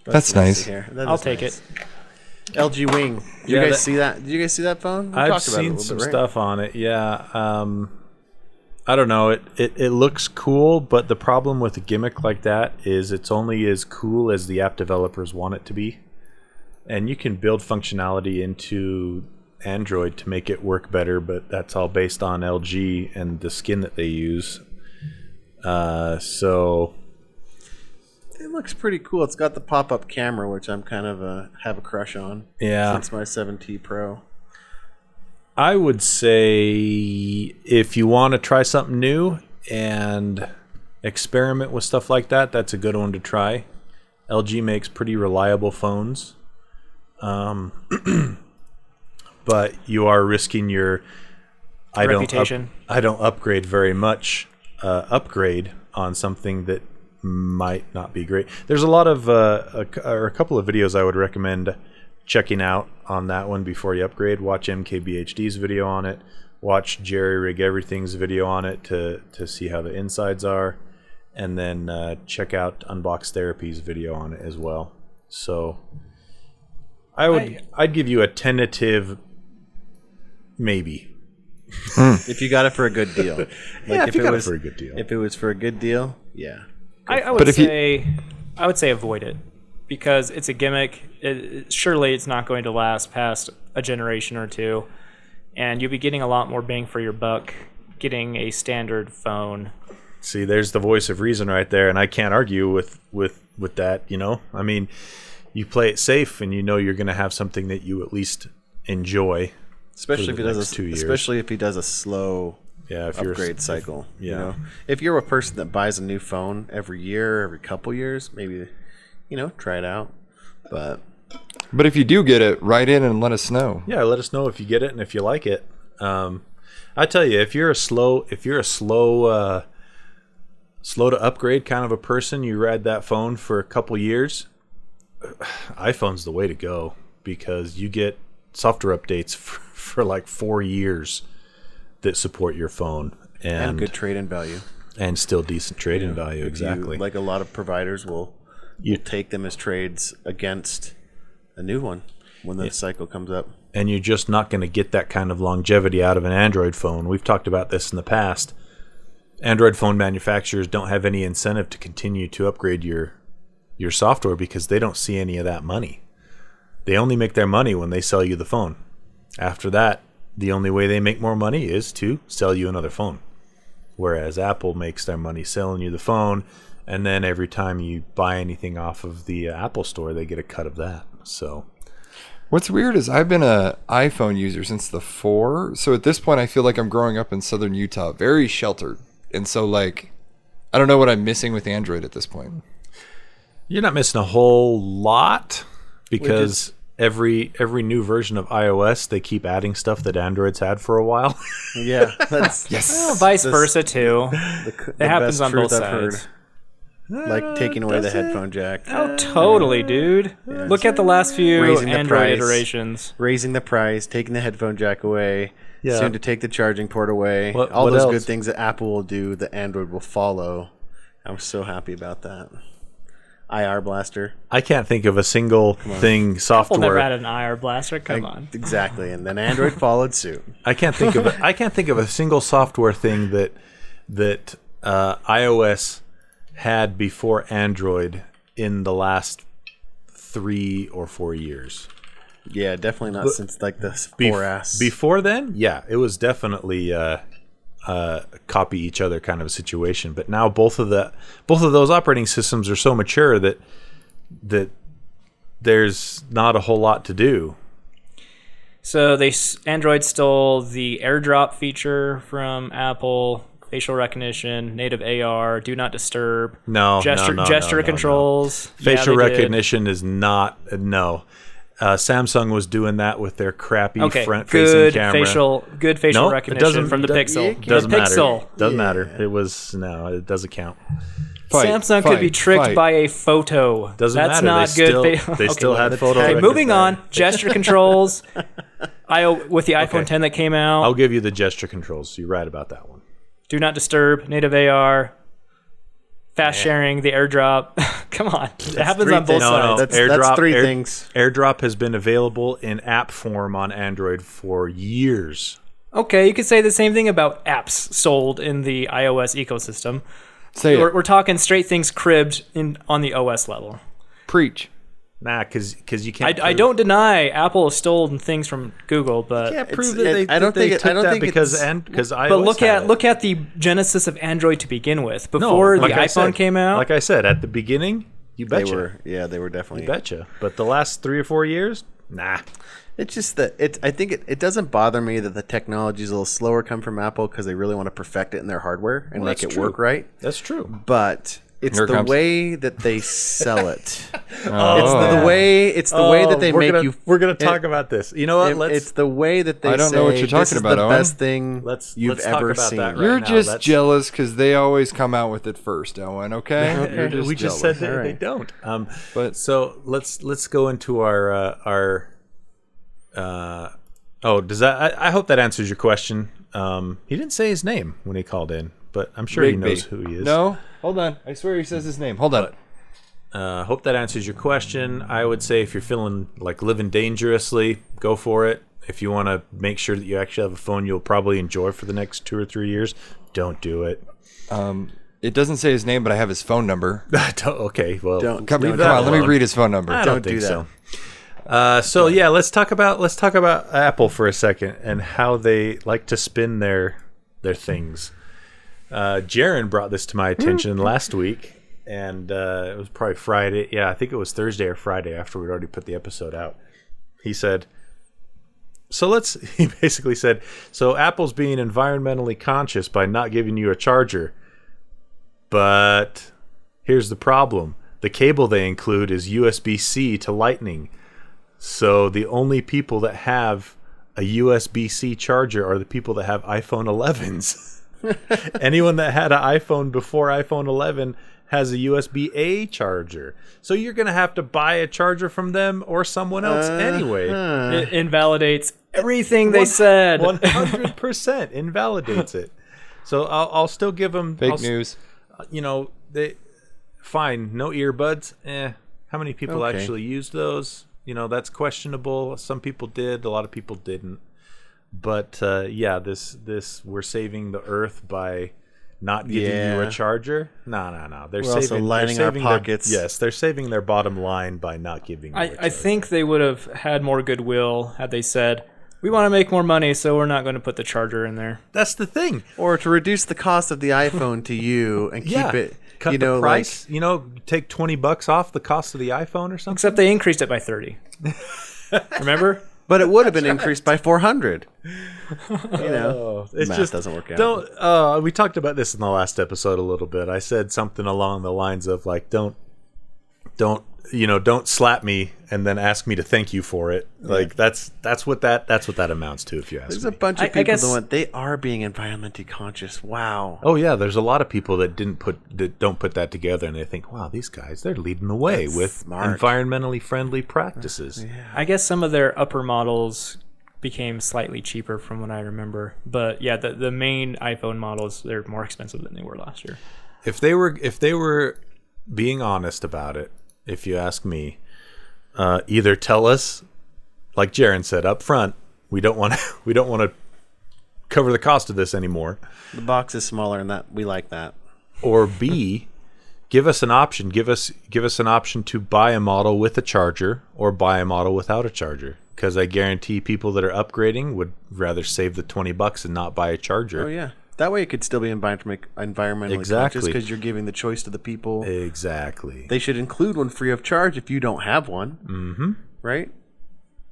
That's nice. to hear. That I'll is take nice. it. LG Wing. Did you Yeah, guys that- see that? Did you guys see that phone? We I've talked about it seen some bit, right? stuff on it. Yeah. Um, I don't know. It, it it looks cool, but the problem with a gimmick like that is it's only as cool as the app developers want it to be. And you can build functionality into Android to make it work better, but that's all based on LG and the skin that they use. Uh, so It looks pretty cool. It's got the pop-up camera, which I'm kind of a have a crush on. yeah, Since my 7T Pro. I would say if you want to try something new and experiment with stuff like that, that's a good one to try. LG makes pretty reliable phones. Um, but you are risking your I don't up- Reputation. I don't upgrade very much uh, upgrade on something that might not be great. There's a lot of uh, a, or a couple of videos I would recommend checking out on that one before you upgrade. Watch MKBHD's video on it. Watch Jerry Rig Everything's video on it to to see how the insides are, and then uh, check out Unbox Therapy's video on it as well. So I would I- I'd give you a tentative maybe. Hmm. If you got it for a good deal, like Yeah, if you it got it was for a good deal. If it was for a good deal, yeah. I, I would But if you- say I would say avoid it because it's a gimmick. It, it- surely it's not going to last past a generation or two, and you'll be getting a lot more bang for your buck getting a standard phone. See, there's the voice of reason right there, and I can't argue with with with that. You know, I mean, you play it safe, and you know you're going to have something that you at least enjoy. Especially if he does a, two years. especially if he does a slow Yeah, if you're upgrade cycle. You yeah. know, if you're a person that buys a new phone every year, every couple years, maybe, you know, try it out. But But if you do get it, write in and let us know. yeah, let us know if you get it and if you like it. Um, I tell you, if you're a slow, if you're a slow, uh, slow to upgrade kind of a person, you ride that phone for a couple years. iPhone's the way to go because you get software updates for, for like four years that support your phone and and good trade in value. and still decent trade-in value. If you- Exactly. like a lot of providers will you take them as trades against a new one when the cycle comes up. and you're just not going to get that kind of longevity out of an Android phone. We've talked about this in the past. Android phone manufacturers don't have any incentive to continue to upgrade your your software because they don't see any of that money. They only make their money when they sell you the phone. After that, the only way they make more money is to sell you another phone. Whereas Apple makes their money selling you the phone, and then every time you buy anything off of the uh, Apple store, they get a cut of that. So, What's weird is I've been a iPhone user since the four, so at this point I feel like I'm growing up in southern Utah, very sheltered, and so like I don't know what I'm missing with Android at this point. You're not missing a whole lot because every every new version of iOS they keep adding stuff that Android's had for a while. Yeah, that's Yes. Vice This- versa too. the, It happens on both I've sides. Like taking away the headphone jack, Oh, totally, dude. Look at the last few Raising Android price. iterations. raising the price, taking the headphone jack away, Yeah. soon to take the charging port away. What- All what those else? good things that Apple will do, that Android will follow. I'm so happy about that. IR blaster, I can't think of a single thing software. Apple software. never had an IR blaster. Come on. exactly, and then Android followed suit. I can't think of a, I can't think of a single software thing that that uh, iOS had before Android in the last three or four years. Yeah, definitely not since like the Bef- 4S. Before then, yeah, it was definitely uh, uh, copy each other kind of a situation. But now both of the both of those operating systems are so mature that that there's not a whole lot to do. So they Android stole the AirDrop feature from Apple, facial recognition, native AR, do not disturb, No, gesture no, no, gesture no, controls. Yeah, Facial did. recognition is not no. Uh, Samsung was doing that with their crappy Okay, front-facing good camera. facial, good facial no, it recognition from the do- Pixel. Doesn't the matter. Pixel. Doesn't matter. It was no. It doesn't count. Fight, Samsung could be tricked fight. by a photo. Doesn't That's matter. not they good. Still, fa- they Okay, still had photo. Okay, moving at on. Gesture controls. I with the iPhone 10 that came out. I'll give you the gesture controls. You're right about that one. Do not disturb. Native AR. Fast sharing. The AirDrop. Come on, it happens on both things. No, sides. no. That's- AirDrop, that's three Air- things. AirDrop has been available in app form on Android for years. Okay, you could say the same thing about apps sold in the iOS ecosystem. Say We're, it. we're talking straight things cribbed in on the OS level. Preach. Nah, because because you can't. I prove- don't deny Apple has stolen things from Google, but can't prove that it- they. I don't that they think it- took I don't that think because and because I. but look at look at the genesis of Android to begin with. No, Before like the I iPhone said- came out, Like I said at the beginning, you they betcha. were, yeah, they were definitely. betcha. But the last three or four years, nah. It's just that it. I think it, it doesn't bother me that the technology is a little slower come from Apple because they really want to perfect it in their hardware and Well, make that's it work right. That's true. But It's Here it the comes. way that they sell it. Oh. It's the, the way. It's the way that they we're make gonna, you. We're gonna it- talk about this. You know what? it- let's it's the way that they. I don't know what say, you're talking this is about, The Owen. best thing Let's- you've let's talk ever about seen. that right You're now, just that's- jealous because they always come out with it first, Owen. Okay, You're just we just jealous. said that they don't. Um, But- so let's let's go into our uh, our. Uh, oh, does that? I, I hope that answers your question. Um, he didn't say his name when he called in, but I'm sure he knows who he is. No, hold on. I swear he says his name. Hold on. Uh, hope that answers your question. I would say if you're feeling like living dangerously, go for it. If you want to make sure that you actually have a phone you'll probably enjoy for the next two or three years, don't do it. It doesn't say his name, but I have his phone number. Okay, well, Don't- Come, Leave come that on, let me read his phone number. I Don't don't, do that. so. Uh, so yeah, let's talk about let's talk about Apple for a second and how they like to spin their their things. Uh, Jaron brought this to my attention last week, and uh, it was probably Friday. Yeah, I think it was Thursday or Friday after we'd already put the episode out. He said, "So let's." He basically said, "So Apple's being environmentally conscious by not giving you a charger, but here's the problem: the cable they include is USB C to Lightning." So the only people that have a USB C charger are the people that have iPhone 11s. Anyone that had an iPhone before iPhone 11 has a USB A charger. So you're going to have to buy a charger from them or someone else anyway. It invalidates everything they said. 100% invalidates it. So I'll, I'll still give them Fake I'll news. You know, they fine, no earbuds. Eh, how many people Okay. actually used those? You know, that's questionable. Some people did, a lot of people didn't. But uh, yeah, this this we're saving the earth by not giving you a charger. No, no, no. They're We're also saving, they're lining our saving their- pockets. yes, they're saving their bottom line by not giving. You a I, I charger. think they would have had more goodwill had they said, "We want to make more money, so we're not going to put the charger in there." that's the thing. Or to reduce the cost of the iPhone to you and keep Yeah, it. cut you know, the price. you know, take twenty bucks off the cost of the iPhone or something. Except they increased it by thirty. Remember? But it would have been increased by 400. You know, Oh, math just doesn't work out. Don't. Uh, we talked about this in the last episode a little bit. I said something along the lines of like, don't, don't, you know, don't slap me and then ask me to thank you for it. Like that's that's what that that's what that amounts to. If you ask There's me. a bunch of I- I people guess- that went, they are being environmentally conscious. Wow. Oh yeah, there's a lot of people that didn't put that don't put that together, and they think, wow, these guys they're leading the way That's with smart. environmentally friendly practices. I guess some of their upper models became slightly cheaper from what I remember. But yeah, the the main iPhone models they're more expensive than they were last year. if they were if they were being honest about it, if you ask me, uh, either tell us, like Jaron said up front, we don't want to we don't want to cover the cost of this anymore, The box is smaller and that we like that. or B, give us an option. Give us give us an option to buy a model with a charger or buy a model without a charger. Because I guarantee people that are upgrading would rather save the twenty bucks and not buy a charger. Oh yeah. That way it could still be environment- environmentally Exactly. conscious because you're giving the choice to the people. Exactly. They should include one free of charge if you don't have one. Mm-hmm. Right?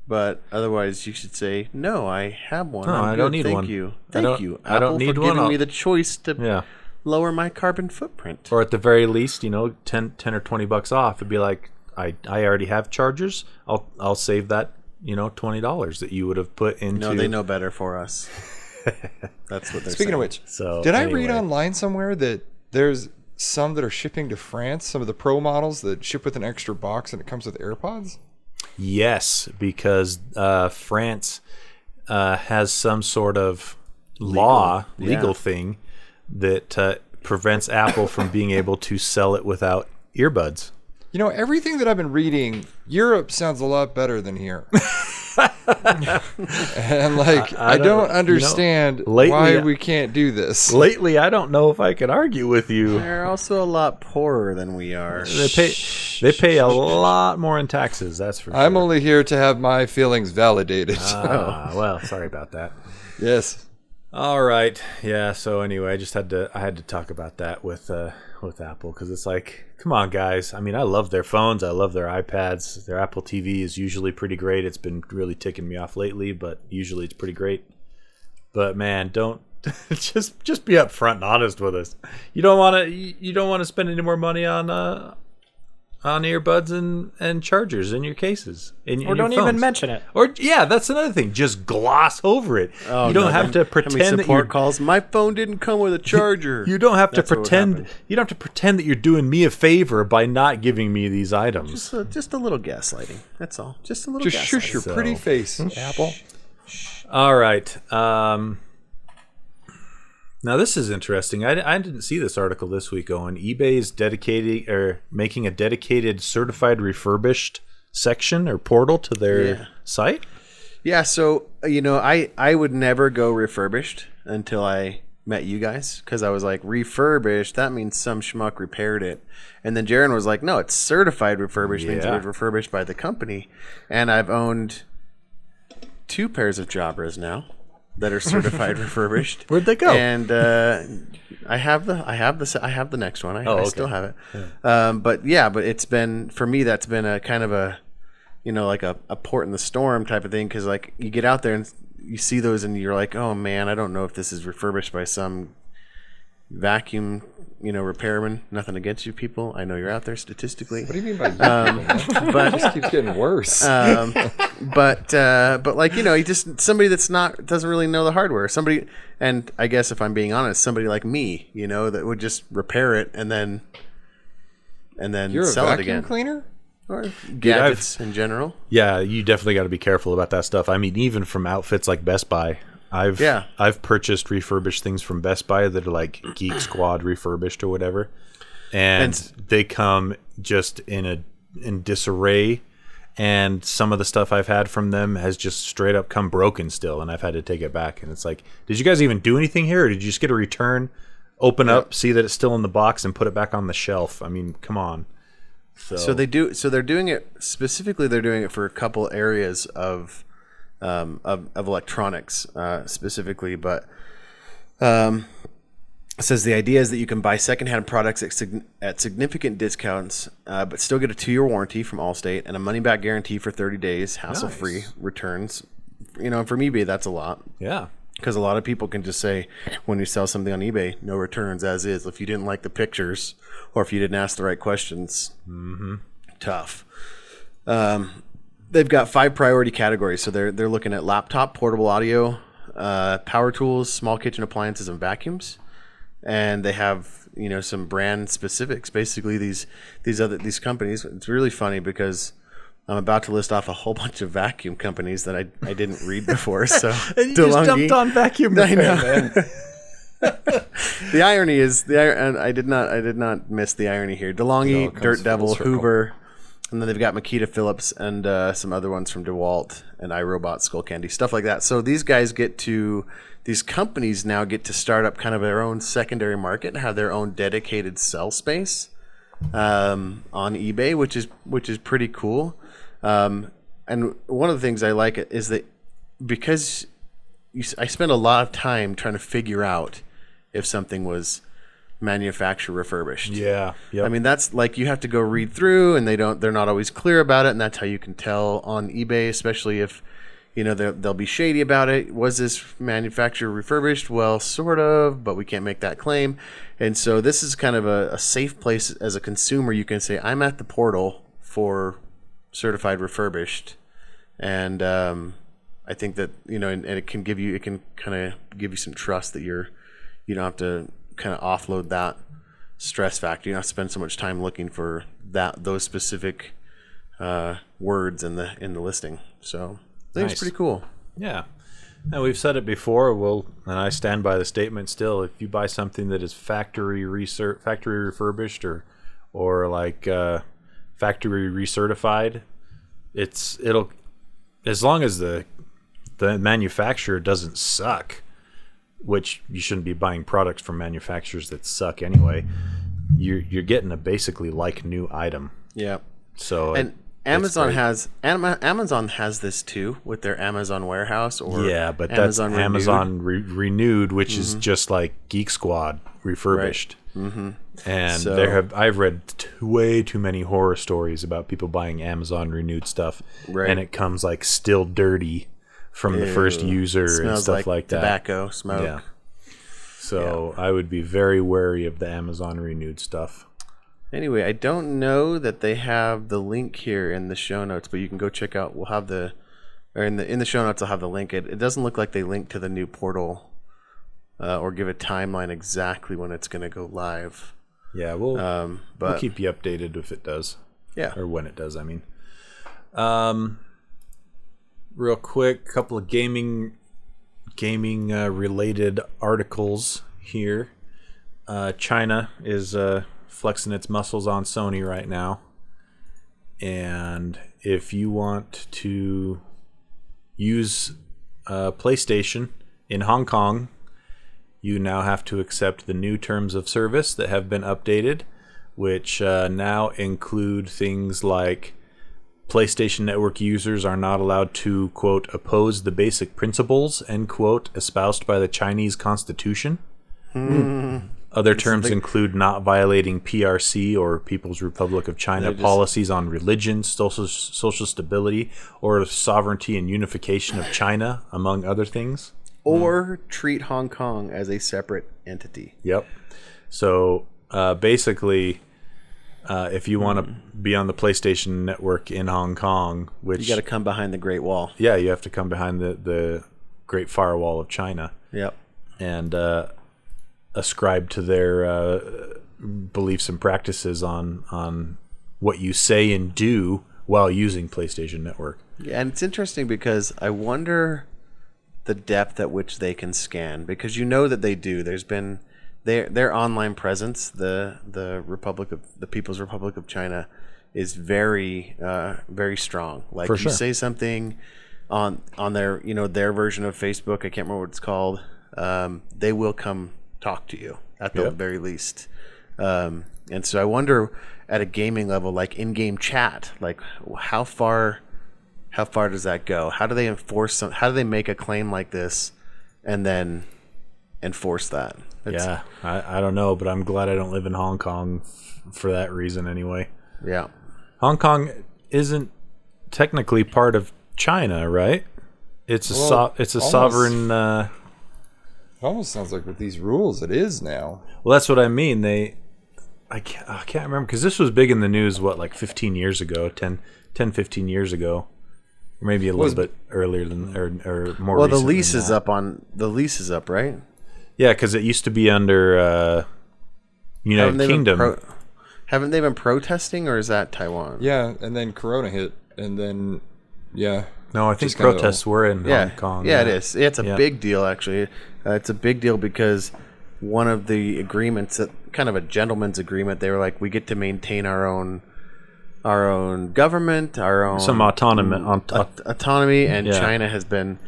But otherwise, you should say, "No, I have one. No, I'm I don't good. need Thank one. you. Thank you, I don't Apple, need for giving I'll- me the choice to yeah. lower my carbon footprint." or at the very least, you know, 10, 10 or 20 bucks off. It'd be like, I, I already have chargers. I'll, I'll save that, you know, $20 that you would have put into. no, they know better for us. That's what they're Speaking saying. of which, So, did I read online somewhere that there's some that are shipping to France, some of the pro models that ship with an extra box and it comes with AirPods? Yes, because uh, France uh, has some sort of law, legal yeah. thing that uh, prevents Apple from being able to sell it without earbuds. You know, everything that I've been reading, Europe sounds a lot better than here. and like, I, don't- don't, you know, understand lately, why we can't do this. Lately, I don't know if I can argue with you. They're also a lot poorer than we are. They pay, they pay a lot more in taxes. That's for sure. I'm only here to have my feelings validated. Ah, well, sorry about that. yes. All right. Yeah. So anyway, I just had to I had to talk about that with uh with Apple because it's like, come on, guys. I mean, I love their phones. I love their iPads. Their Apple TV is usually pretty great. It's been really ticking me off lately, but usually it's pretty great. But man, don't just just be upfront and honest with us. You don't want to you don't want to spend any more money on uh on earbuds and and chargers in your cases. In, Or in your don't even mention it. Or yeah, that's another thing. Just gloss over it. Oh, you don't no, have how- to pretend that support you're calls. My phone didn't come with a charger. you don't have to That's what would pretend you don't have to pretend that you're doing me a favor by not giving me these items. Just a, just a little gaslighting. That's all. Just a little Just gaslighting. shush your So- pretty face, Apple. All right. Um, now this is interesting. I, I didn't see this article this week. Owen, eBay's dedicating or making a dedicated certified refurbished section or portal to their Yeah. site. Yeah, so you know, I I would never go refurbished until I met you guys because I was like refurbished. That means some schmuck repaired it, and then Jaron was like, no, it's certified refurbished. Means it was refurbished by the company, and I've owned two pairs of Jabras now that are certified refurbished. Where'd they go? And uh, I have the I have the I have the next one. I, Oh, I okay. still have it. Um, but yeah, but it's been for me that's been a kind of a you know like a, a port in the storm type of thing because like you get out there and you see those and you're like oh man I don't know if this is refurbished by some vacuum you know repairman. Nothing against you people. I know you're out there statistically. What do you mean by you? but it just keeps getting worse. um, but uh, but like you know, you just somebody that's not doesn't really know the hardware. Somebody, and I guess if I'm being honest, somebody like me, you know, that would just repair it and then and then You're a sell it vacuum again, cleaner? or gadgets in general. Yeah, you definitely got to be careful about that stuff. I mean, even from outfits like Best Buy, I've Yeah. I've purchased refurbished things from Best Buy that are like Geek Squad refurbished or whatever, and, And- they come just in a in disarray. And some of the stuff I've had from them has just straight up come broken still, and I've had to take it back. And it's like, did you guys even do anything here, or did you just get a return, open up, see that it's still in the box, and put it back on the shelf? I mean, come on. So, So they do. So they're doing it specifically. They're doing it for a couple areas of um, of, of electronics uh, specifically, but um, it says the idea is that you can buy secondhand products at, sig- at significant discounts, uh, but still get a two-year warranty from Allstate and a money-back guarantee for 30 days, hassle-free returns. You know, from eBay, that's a lot yeah, because a lot of people can just say when you sell something on eBay, no returns as is. If you didn't like the pictures or if you didn't ask the right questions, tough. Um, they've got five priority categories, so they're they're looking at laptop, portable audio, uh, power tools, small kitchen appliances, and vacuums. And they have you know some brand specifics. Basically, these these other these companies. It's really funny because. I'm about to list off a whole bunch of vacuum companies that I, I didn't read before. So and you just DeLonghi- jumped on vacuum I repair, know. man. the irony is the and I did not I did not miss the irony here. DeLonghi, Dirt Devil. Hoover, and then they've got Makita Philips and uh, some other ones from DeWalt and iRobot, Skullcandy, stuff like that. So these guys get to these companies now get to start up kind of their own secondary market and have their own dedicated sell space um, on eBay, which is which is pretty cool. Um, and one of the things I like is that because you, I spend a lot of time trying to figure out if something was manufacturer refurbished. Yeah, yep. I mean that's like you have to go read through, and they don't. They're not always clear about it, and that's how you can tell on eBay, especially if you know they'll, they'll be shady about it. Was this manufacturer refurbished? Well, sort of, but we can't make that claim. And so this is kind of a, a safe place as a consumer. You can say, "I'm at the portal for certified refurbished," and um, I think that you know, and, and it can give you, it can kind of give you some trust that you're, you don't have to kind of offload that stress factor. You don't have to spend so much time looking for that those specific uh, words in the in the listing. So I think Nice. it's pretty cool. Yeah. And we've said it before, well, and I stand by the statement still. If you buy something that is factory research, factory refurbished, or or like uh, factory recertified, it's it'll as long as the the manufacturer doesn't suck, which you shouldn't be buying products from manufacturers that suck anyway. You're you're getting a basically like new item. Yeah. So And it- Amazon has Amazon has this too with their Amazon warehouse or Yeah, but that's Amazon Renewed. Amazon re- renewed, which is just like Geek Squad refurbished. Mm-hmm. And So- there have I've read t- way too many horror stories about people buying Amazon renewed stuff, Right. and it comes like still dirty from the first user and stuff like, like, that. tobacco smoke. Yeah. So I would be very wary of the Amazon renewed stuff. Anyway, I don't know that they have the link here in the show notes, but you can go check out. We'll have the, or in the in the show notes, I'll have the link. It, it doesn't look like they link to the new portal, uh, or give a timeline exactly when it's going to go live. Yeah, we'll Um, we'll keep you updated if it does. yeah, or when it does. I mean, um, real quick, a couple of gaming gaming uh, related articles here. Uh, China is uh, flexing its muscles on Sony right now, and if you want to use uh, PlayStation in Hong Kong, you now have to accept the new terms of service that have been updated which uh, now include things like PlayStation Network users are not allowed to, quote, oppose the basic principles, end quote, espoused by the Chinese Constitution. Other terms include not violating PRC or People's Republic of China just- policies on religion, social, social stability, or sovereignty and unification of China, among other things. or treat Hong Kong as a separate entity. Yep. So uh, basically, uh, if you want to be on the PlayStation Network in Hong Kong, which You got to come behind the Great Wall. yeah, you have to come behind the the Great Firewall of China Yep. and uh, ascribe to their uh, beliefs and practices on on what you say and do while using PlayStation Network. Yeah, and it's interesting because I wonder the depth at which they can scan because you know that they do. There's been their their online presence, the the Republic of the People's Republic of China, is very uh, very strong. Like For you sure. say something on on their you know their version of Facebook, I can't remember what it's called. Um, they will come talk to you at the Yep. very least. Um, and so I wonder at a gaming level, like in-game chat, like how far how far does that go? How do they enforce some? How do they make a claim like this, and then enforce that? It's- yeah, I, I don't know, but I'm glad I don't live in Hong Kong f- for that reason anyway. yeah. Hong Kong isn't technically part of China, right? It's a so, it's a almost. sovereign. Uh, It almost sounds like with these rules, it is now. well, that's what I mean. They, I can't, I can't remember because this was big in the news. What, like 15 years ago, 10, 10 15 years ago, or maybe a little bit earlier than or, or more. Well, the lease is up on the lease is up, right? Yeah, because it used to be under uh, United Haven't they Kingdom. pro- haven't they been protesting, or is that Taiwan? Yeah, and then Corona hit, and then yeah, no, I think protests were in yeah, Hong Kong. yeah, it is. It's a Yeah. big deal, actually. Uh, it's a big deal because one of the agreements, that kind of a gentleman's agreement, they were like, we get to maintain our own, our own government, our own Some autonomy. On, aut- autonomy, and Yeah. China has been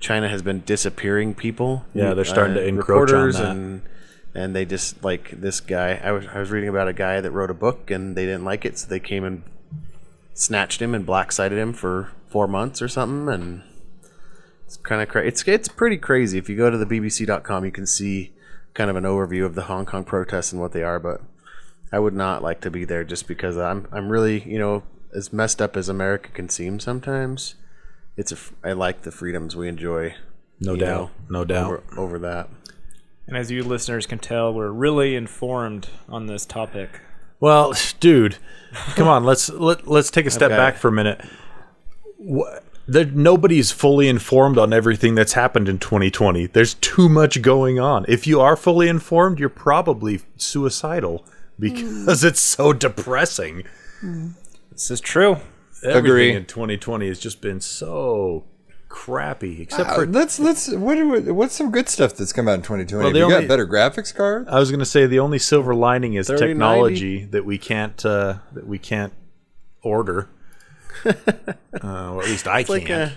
China has been disappearing people. Uh, Yeah, they're starting to encroach on that. and and they just like this guy. I was I was reading about a guy that wrote a book and they didn't like it, so they came and snatched him and blacksided him for four months or something. And it's kind of crazy. It's it's pretty crazy. If you go to the BBC.com, you can see kind of an overview of the Hong Kong protests and what they are. But I would not like to be there just because I'm I'm really you know as messed up as America can seem sometimes. It's a I like the freedoms we enjoy. no doubt, know, no doubt. over, over that. And as you listeners can tell, we're really informed on this topic. Well, dude, come on. Let's let, let's take a step Okay. back for a minute. Wha- There, nobody's fully informed on everything that's happened in 2020. There's too much going on. If you are fully informed, you're probably suicidal because hmm. it's so depressing. This is true. Everything Agree. in 2020 has just been so crappy, except Uh, for let's let's what do- what's some good stuff that's come out in 2020? Well, Have you only- got better graphics cards? I was going to say the only silver lining is 3090. technology that we can't uh, that we can't order. uh, or at least I It's like can't. a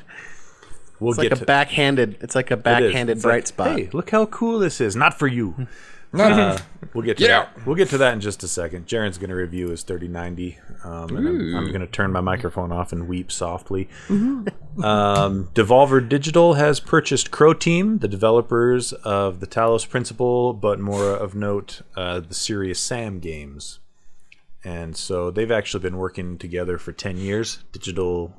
we'll it's like get a backhanded. It's like a backhanded It's bright like, spot. Hey, look how cool this is! Not for you. Uh, we'll get to Get that. We'll get to that in just a second. Jaron's going to review his 3090, um, and I'm, I'm going to turn my microphone off and weep softly. um, Devolver Digital has purchased Croteam, the developers of the Talos Principle, but more of note, uh, the Serious Sam games. And so they've actually been working together for 10 years. Digital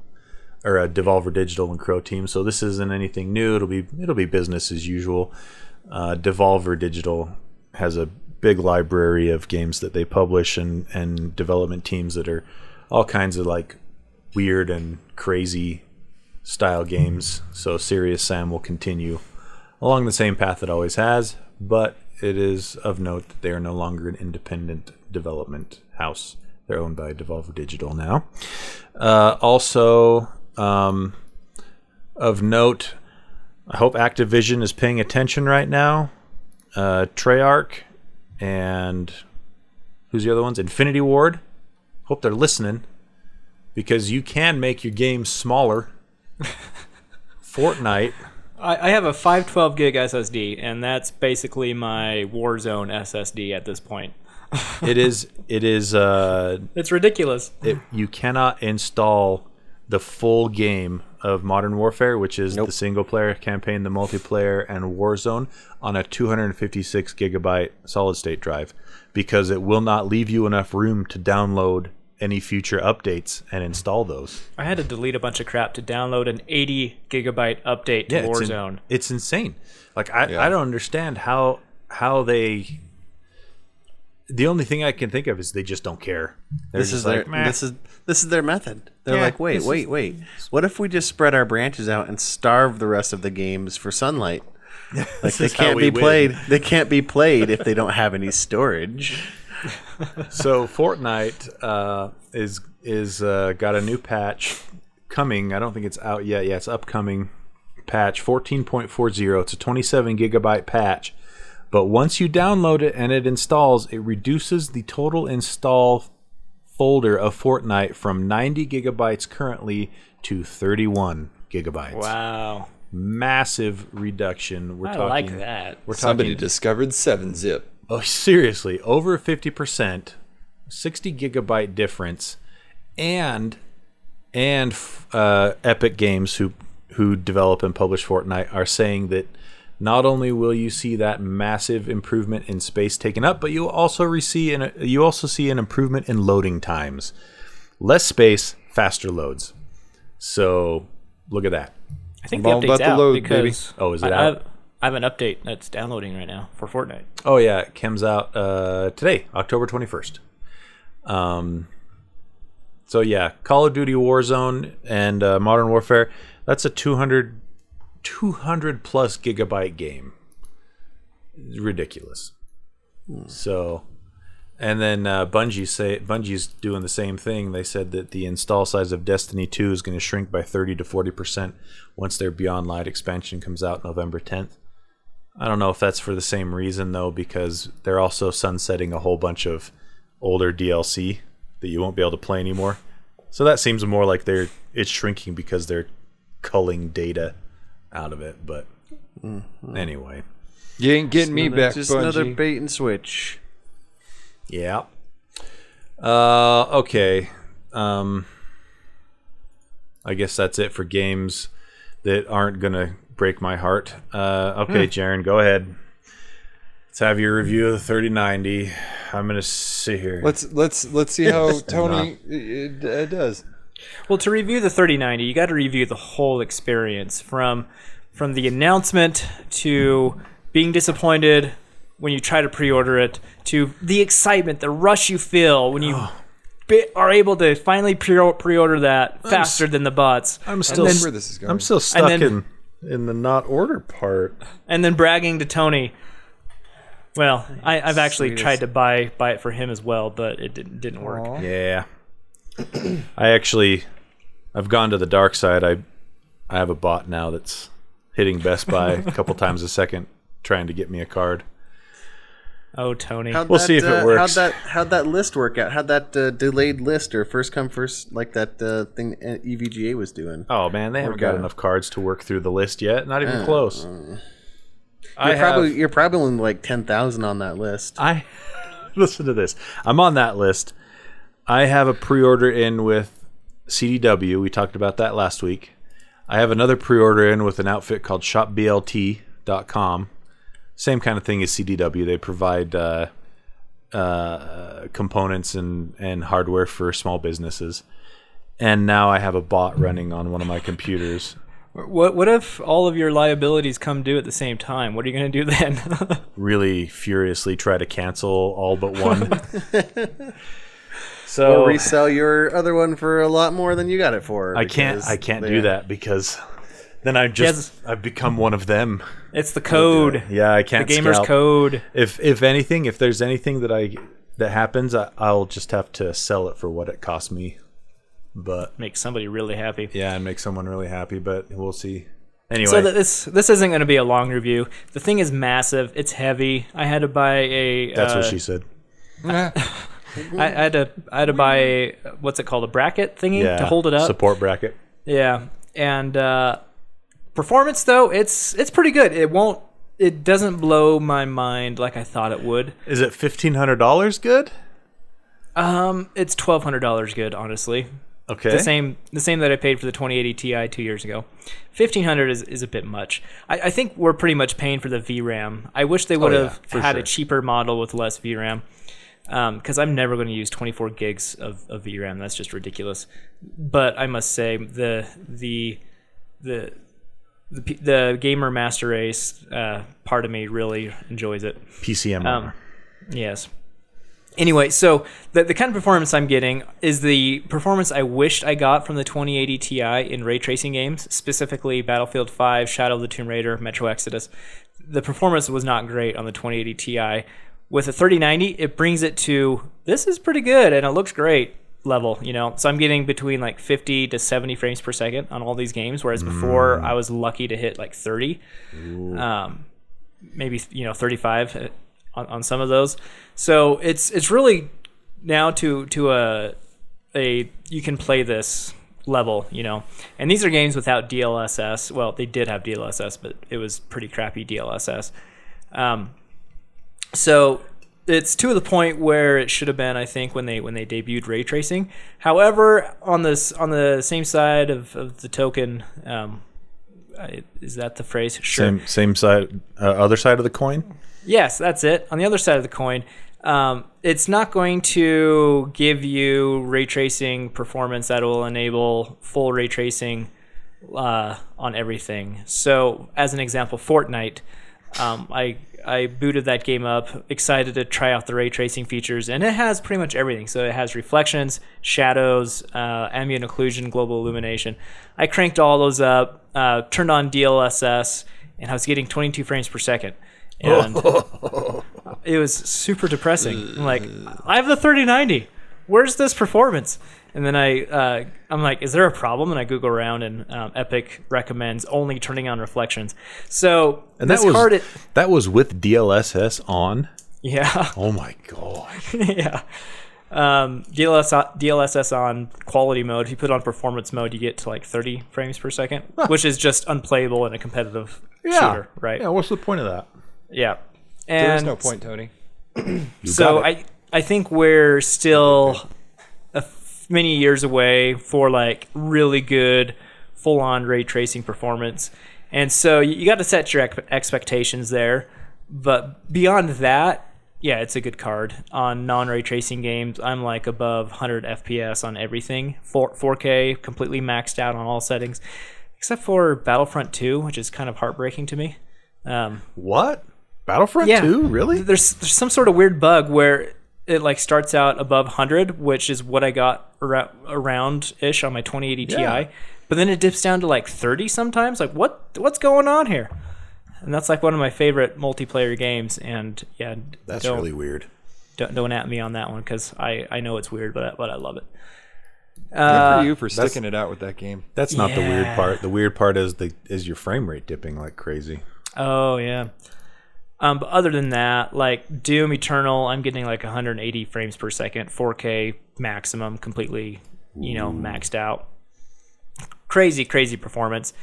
or uh, Devolver Digital and Croteam. So this isn't anything new. It'll be it'll be business as usual. Uh, Devolver Digital has a big library of games that they publish and and development teams that are all kinds of like weird and crazy style games. So Serious Sam will continue along the same path it always has, but it is of note that they are no longer an independent development house. They're owned by Devolver Digital now. Uh, also, um, of note, I hope Activision is paying attention right now. Uh, Treyarch and who's the other ones? Infinity Ward. Hope they're listening because you can make your games smaller. Fortnite. I, I have a 512 gig SSD, and that's basically my Warzone SSD at this point. It is. It is. Uh, It's ridiculous. it, you cannot install the full game of Modern Warfare, which is the single player campaign, the multiplayer, and Warzone on a 256 gigabyte solid state drive because it will not leave you enough room to download any future updates and install those. I had to delete a bunch of crap to download an 80 gigabyte update to it's, in- Warzone. it's insane. Like I, Yeah. I don't understand how how they. The only thing I can think of is they just don't care. They're This is their "Meh." this is this is their method. They're Yeah, like, wait, wait, is- wait. What if we just spread our branches out and starve the rest of the games for sunlight? Like they can't be win. played. They can't be played if they don't have any storage. so Fortnite uh, is is uh, got a new patch coming. I don't think it's out yet. Yeah, it's upcoming patch 14.40. It's a 27 gigabyte patch. But once you download it and it installs, it reduces the total install folder of Fortnite from 90 gigabytes currently to 31 gigabytes. Wow. Massive reduction. We're I talking like that. We're Somebody talking discovered 7-Zip. Oh, seriously, over 50%, 60 gigabyte difference, and and uh, Epic Games, who who develop and publish Fortnite, are saying that not only will you see that massive improvement in space taken up, but you'll also receive an, you also see an improvement in loading times, less space, faster loads. So look at that. I think I'm the update's about the out load, because Oh, is it I, out? I have, I have an update that's downloading right now for Fortnite. Oh yeah, it comes out uh, today, October twenty first. Um, so yeah, Call of Duty Warzone and uh, Modern Warfare. That's a 200, 200 plus gigabyte game. Ridiculous. So, and then uh, Bungie say Bungie's doing the same thing. They said that the install size of Destiny Two is going to shrink by thirty to forty percent once their Beyond Light expansion comes out November tenth. I don't know if that's for the same reason though, because they're also sunsetting a whole bunch of older DLC that you won't be able to play anymore. So that seems more like they're it's shrinking because they're culling data out of it. But anyway, You ain't getting me back, Just another bait and switch. yeah. Uh, okay. Um, I guess that's it for games that aren't gonna break my heart. Uh, okay, Jaron, go ahead. Let's have your review of the 3090. I'm gonna sit here. Let's let's let's see how Tony it, it does. Well, to review the 3090, you got to review the whole experience from from the announcement to being disappointed when you try to pre-order it to the excitement, the rush you feel when you oh. bi- are able to finally pre- pre-order that faster than the bots, I'm still That's where this is going. I'm still stuck then- in in the not order part. and then bragging to Tony. Well, I, I've actually Sweetest. tried to buy buy it for him as well, but it didn't didn't work. Yeah. I actually I've gone to the dark side. I I have a bot now that's hitting Best Buy a couple times a second trying to get me a card. Oh, Tony. How'd We'll that, see if it uh, works. How'd that how'd that list work out? How'd that uh, delayed list or first come first like that uh, thing uh, EVGA was doing? Oh man, they haven't got Okay. enough cards to work through the list yet. Not even close. I You're probably have- you're probably like ten thousand on that list. I listen to this. I'm on that list. I have a pre-order in with CDW. We talked about that last week. I have another pre-order in with an outfit called ShopBLT.com. Same kind of thing as CDW. They provide uh, uh, components and and hardware for small businesses. And now I have a bot running on one of my computers What what if all of your liabilities come due at the same time? What are you going to do then? Really furiously try to cancel all but one. so Or resell your other one for a lot more than you got it for. I can't. I can't they- do that because then I just I've become one of them. it's the code. Yeah, I can't. The gamer's scalp. code. If if anything, if there's anything that I that happens, I, I'll just have to sell it for what it cost me. But Make somebody really happy. yeah, and make someone really happy. But we'll see. Anyway, So th- this this isn't going to be a long review. The thing is massive. It's heavy. I had to buy a. that's uh, what she said. I, I had to I had to buy what's it called a bracket thingy Yeah, to hold it up. Support bracket. Yeah, and uh, performance though it's it's pretty good. It won't. It doesn't blow my mind like I thought it would. Is it fifteen hundred dollars? Good. Um, it's twelve hundred dollars good, honestly. Okay. The same the same that I paid for the 2080 Ti two years ago. Fifteen hundred is, is a bit much. I, I think we're pretty much paying for the VRAM. I wish they would Oh, have had sure. a cheaper model with less VRAM. Because I'm never going to use 24 gigs of, of VRAM. That's just ridiculous. But I must say the the the the, the gamer master race uh, part of me really enjoys it. PCM. Um, yes. Anyway, so the, the kind of performance I'm getting is the performance I wished I got from the 2080 Ti in ray tracing games, specifically Battlefield 5, Shadow of the Tomb Raider, Metro Exodus. The performance was not great on the 2080 Ti. With a 3090, it brings it to this is pretty good and it looks great level, you know. So I'm getting between like 50 to 70 frames per second on all these games, whereas before I was lucky to hit like 30. Um, maybe you know 35 uh, on, on some of those. So it's it's really now to to a a you can play this level you know? And these are games without dlss well they did have dlss but it was pretty crappy dlss um, so it's to the point where it should have been i think when they when they debuted ray tracing however on this on the same side of, of the token um, is that the phrase sure Same same side, uh, other side of the coin. Yes, that's it. On the other side of the coin, um, it's not going to give you ray tracing performance that will enable full ray tracing uh, on everything. So, as an example, Fortnite, um, I I booted that game up, excited to try out the ray tracing features, and it has pretty much everything. So it has reflections, shadows, uh, ambient occlusion, global illumination. I cranked all those up, uh, turned on DLSS, and I was getting 22 frames per second. And it was super depressing. I'm like, I have the 3090. Where's this performance? And then I, uh, I'm like, is there a problem? And I Google around, and um, Epic recommends only turning on reflections. So And that was card, it, that was with DLSS on. yeah, Oh my god. yeah. Um, DLS, DLSS on quality mode. If you put it on performance mode, you get to like 30 frames per second, which is just unplayable in a competitive shooter, right? Yeah. What's the point of that? Yeah. there is no point, Tony. so I I think we're still a f- many years away for like really good full on ray tracing performance, and so you, you got to set your ex- expectations there. But beyond that, yeah, it's a good card on non ray tracing games. I'm like above 100 FPS on everything, 4 4K, completely maxed out on all settings, except for Battlefront 2, which is kind of heartbreaking to me. Um, What? Battlefront yeah. 2? Really? There's there's some sort of weird bug where it like starts out above 100, which is what I got ar- around ish on my 2080 Yeah. Ti, but then it dips down to like 30 sometimes. Like what what's going on here? And that's like one of my favorite multiplayer games. And yeah, That's don't, really weird. don't don't at me on that one because I I know it's weird, but but I love it. Good Uh, for you for sticking it out with that game. That's not the weird part. The weird part is the is your frame rate dipping like crazy. Oh yeah. Um, but other than that, like Doom Eternal, I'm getting like 180 frames per second, 4K maximum, completely, you know, maxed out. Crazy, crazy performance.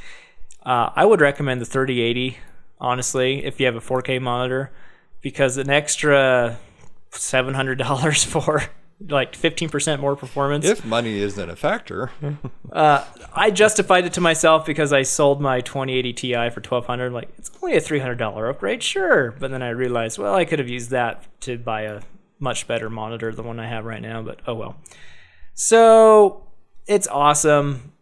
Uh, I would recommend the 3080, honestly, if you have a 4K monitor, because an extra $700 for like 15% more performance. If money isn't a factor, uh, I justified it to myself because I sold my 2080 Ti for 1200. Like it's only a $300 upgrade, sure. But then I realized, well, I could have used that to buy a much better monitor than one I have right now. But oh well. So it's awesome,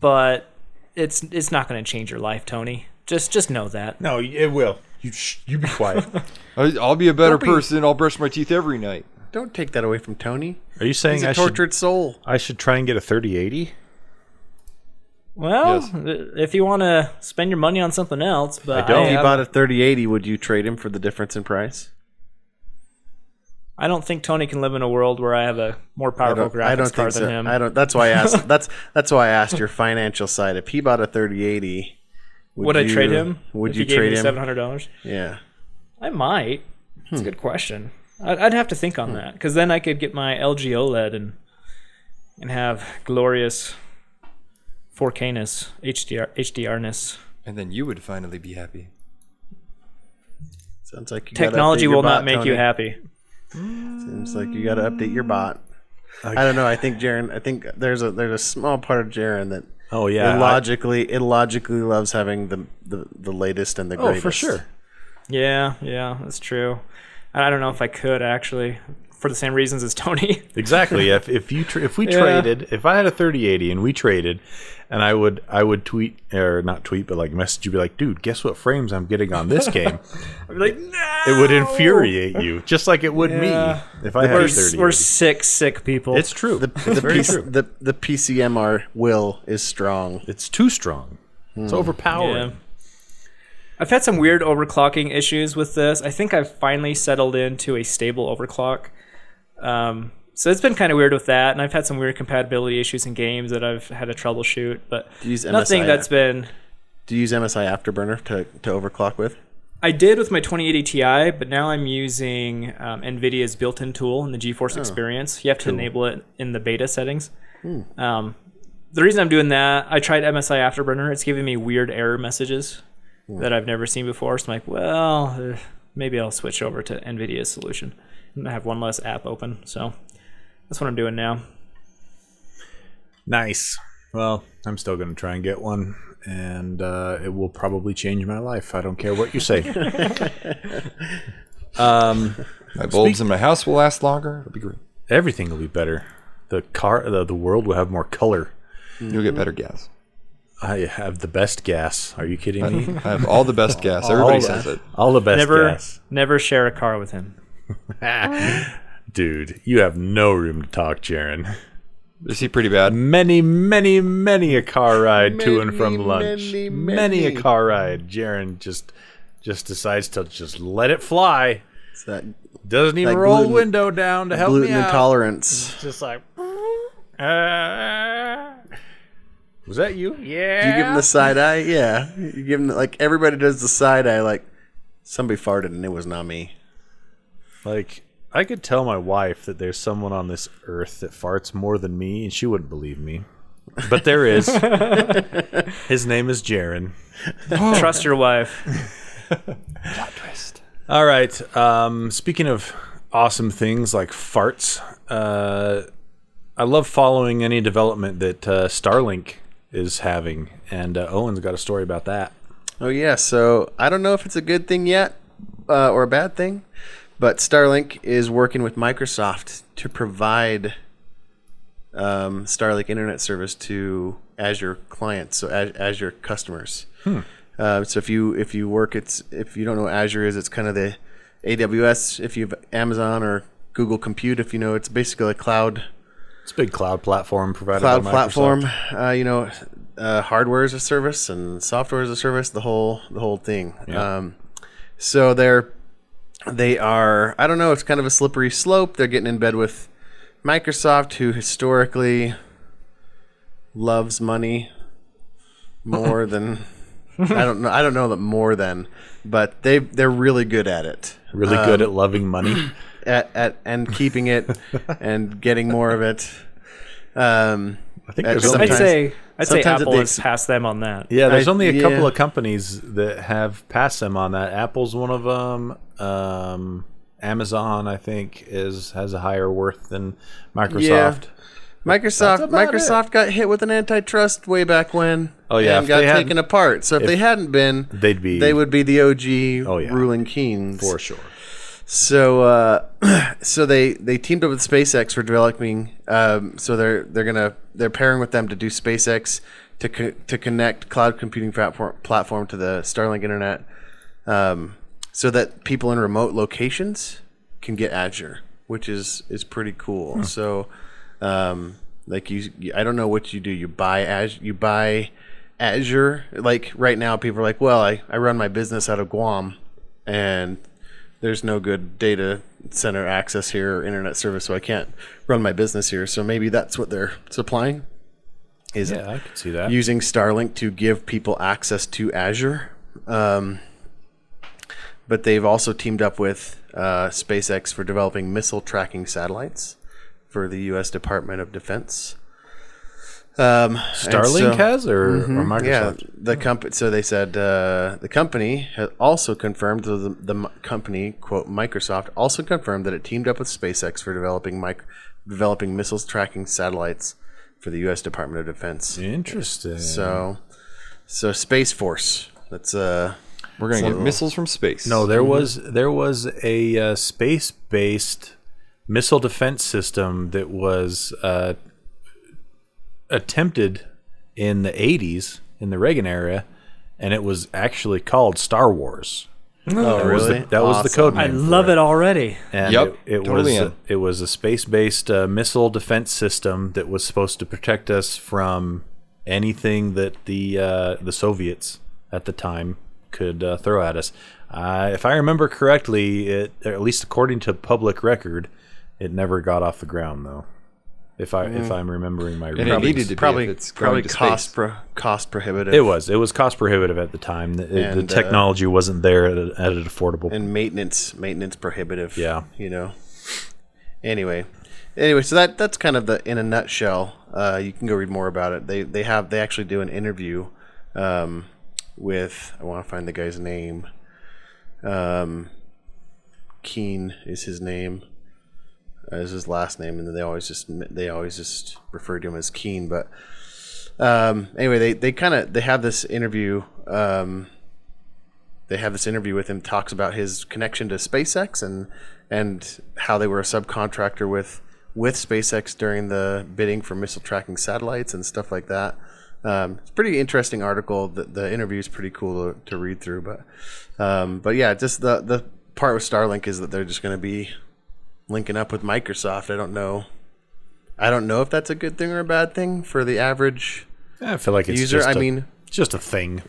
but it's it's not going to change your life, Tony. Just just know that. No, it will. You sh- you be quiet. I- I'll be a better be- person. I'll brush my teeth every night. Don't take that away from Tony. Are you saying He's I a should tortured soul. I should try and get a 3080? Well, Yes. if you want to spend your money on something else, but I don't. If he I, bought a 3080, would you trade him for the difference in price? I don't think Tony can live in a world where I have a more powerful don't, graphics I don't card think so. than him. I don't. That's why I asked. that's that's why I asked your financial side. If he bought a 3080, would, would I you- trade him? Would if you he trade me him? seven hundred dollars? Yeah. I might. That's Hmm. a good question. I'd, I'd have to think on hmm. that because then I could get my LG OLED and and have glorious 4K-ness, HDR HDR-ness. And then you would finally be happy. Sounds like you Technology update your will not bot, make you Tony. happy. Seems like you got to update your bot. I don't know. I think Jaron. I think there's a there's a small part of Jaron that Oh yeah. illogically illogically loves having the, the the latest and the I- oh, greatest. for sure. Yeah, yeah, that's true. I I don't know if I could actually, for the same reasons as Tony. Exactly. if if you tra- if we Yeah. traded, if I had a 3080 and we traded, and I would I would tweet or not tweet, but like message you, be like, dude, guess what frames I'm getting on this game? I'd be like, no. it would infuriate you, just like it would Yeah. me if I had We're, a s- 3080. we're sick, sick people. it's true. The the, very PC, true. the the PCMR will is strong. It's too strong. It's hmm. overpowering. I've had some weird overclocking issues with this. I think I've finally settled into a stable overclock. Um, so it's been kind of weird with that, and I've had some weird compatibility issues in games that I've had to troubleshoot, but Do you use nothing MSI that's been. Do you use MSI Afterburner to, to overclock with? I did with my 2080 Ti, but now I'm using um, NVIDIA's built-in tool in the GeForce Experience. You have to enable it in the beta settings. Um, the reason I'm doing that, I tried MSI Afterburner. It's giving me weird error messages that I've never seen before. So I'm like, well, uh, maybe I'll switch over to NVIDIA's solution. And I have one less app open. So that's what I'm doing now. Nice. Well, I'm still going to try and get one, and uh, it will probably change my life. I don't care what you say. um, My bulbs in my house will last longer. It'll be great. everything will be better. The car, the, the world will have more color. You'll get better gas. I have the best gas. Are you kidding me? I have all the best gas. Everybody All says it. All the best Never, gas. never share a car with him. Dude, you have no room to talk, Jaron. Is he pretty bad? Many, many, many a car ride to and from lunch. many, Many a car ride. Jaron just just decides to just let it fly. It's that Doesn't even That roll gluten- window down to help gluten me out. intolerance. Just like. Uh, was that you? Yeah. You give him the side eye, yeah. You give him like everybody does the side eye. Like somebody farted and it was not me. Like, I could tell my wife that there's someone on this earth that farts more than me, and she wouldn't believe me. But there is. His name is Jaron. Trust your wife. Plot twist. All right. Um, speaking of awesome things like farts, uh, I love following any development that uh, Starlink is having, and uh, Owen's got a story about that. Oh yeah, so I don't know if it's a good thing yet uh, or a bad thing, but Starlink is working with Microsoft to provide um, Starlink internet service to Azure clients, so Az- Azure customers. Uh, so if you if you work, it's if you don't know what Azure is, it's kind of the AWS. If you have Amazon or Google Compute, if you know, it's basically a cloud It's a big cloud platform provided cloud platform. Uh, you know, uh, hardware as a service and software as a service. The whole the whole thing. Yeah. Um, so they're they are. I don't know. It's kind of a slippery slope. They're getting in bed with Microsoft, who historically loves money more than. I don't know. I don't know that more than, but they they're really good at it. Really Um, good at loving money. at, at and keeping it and getting more of it. Um, I think there's sometimes- only I'd say I'd say Apple the has passed them on that. yeah, there's I- only a yeah. couple of companies that have passed them on that. Apple's one of them. Um, Amazon, I think, is has a higher worth than Microsoft. Yeah. Microsoft about Microsoft got hit with an antitrust way back when. Oh, yeah, and got they hadn't- taken apart. So if, they hadn't been, They'd be they would be the OG Oh, yeah. ruling kings for sure. So uh, so they they teamed up with SpaceX for developing. Um, so they're they're gonna they're pairing with them to do SpaceX to co- to connect cloud computing platform platform to the Starlink internet, um, so that people in remote locations can get Azure, which is is pretty cool. So, um, like you, you- I don't know what you do. You buy Azure. You buy Azure. Like right now, people are like, "Well, I, I run my business out of Guam, and there's no good data center access here or internet service, so I can't run my business here." So maybe that's what they're supplying. Is Yeah, I can see that. using Starlink to give people access to Azure. Um, but they've also teamed up with uh, SpaceX for developing missile tracking satellites for the U.S. Department of Defense. Um, and Starlink so- has or, or Mhm, Yeah, Microsoft? the company. So they said uh, the company has also confirmed so the, the company quote Microsoft also confirmed that it teamed up with SpaceX for developing mic- developing missiles tracking satellites for the U.S. Department of Defense. Interesting. So, so Space Force. That's uh, We're gonna get missiles from space. No, there was there was a uh, space-based missile defense system that was uh, attempted in the '80s in the Reagan era, and it was actually called Star Wars. oh That was the, really? that was the Awesome. code I name. for love it already. And Yep, it, it totally was in. it was a space-based uh, missile defense system that was supposed to protect us from anything that the uh, the Soviets at the time could uh, throw at us. Uh, if I remember correctly, it or at least according to public record, it never got off the ground though. If I if I'm remembering my and it records. needed to Probably, be if it's probably to cost pro, cost prohibitive. it was it was cost prohibitive at the time. The, the And, uh, technology wasn't there at, a, at an affordable. and maintenance maintenance prohibitive. Yeah. you know. Anyway, anyway, so that that's kind of the in a nutshell. Uh, you can go read more about it. They they have they actually do an interview um, with I want to find the guy's name. Um, Keen is his name. Uh, is his last name, and then they always just they always just refer to him as Keen. But um, anyway, they they kind of they have this interview. Um, they have this interview with him talks about his connection to SpaceX and and how they were a subcontractor with with SpaceX during the bidding for missile tracking satellites and stuff like that. Um, it's a pretty interesting article. The, the interview is pretty cool to, to read through, but um, but yeah, just the the part with Starlink is that they're just going to be linking up with Microsoft. I don't know. I don't know if that's a good thing or a bad thing for the average I feel like it's user. just I a- mean, just a thing.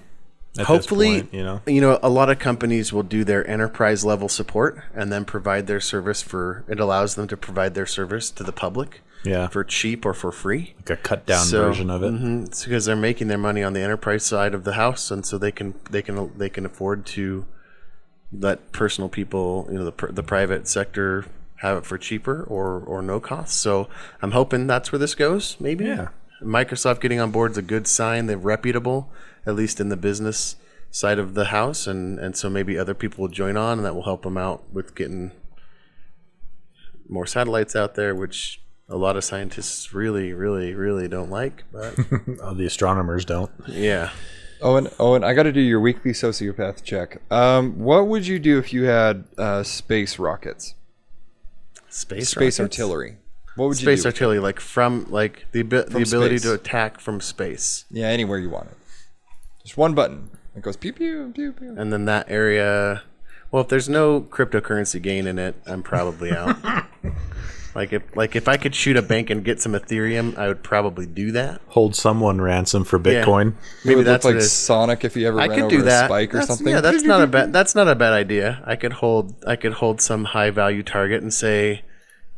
hopefully point, you know. you know a lot of companies will do their enterprise level support and then provide their service for it allows them to provide their service to the public Yeah. for cheap or for free like a cut down So- version of it. Mhm. it's because they're making their money on the enterprise side of the house and so they can they can they can afford to let personal people you know the, the private sector have it for cheaper or or no cost so i'm hoping that's where this goes maybe Yeah. microsoft getting on board is a good sign they're reputable at least in the business side of the house and and so maybe other people will join on and that will help them out with getting more satellites out there which a lot of scientists really really really don't like but Uh, the astronomers don't. yeah Owen, Owen, I got to do your weekly sociopath check. Um, what would you do if you had uh, space rockets, space space rockets? artillery? What would space you do? Space artillery like from like the abi- the ability space. to attack from space yeah, anywhere you want it. Just one button. It goes pew pew pew pew. and then that area well if there's no cryptocurrency gain in it i'm probably out like if like if i could shoot a bank and get some ethereum i would probably do that Hold someone ransom for Yeah. Bitcoin. It maybe would that's look like. Sonic if you ever I ran could over do that. a spike or That's- something. Yeah, that's not a bad. That's not a bad idea. I could hold. I could hold some high value target and say,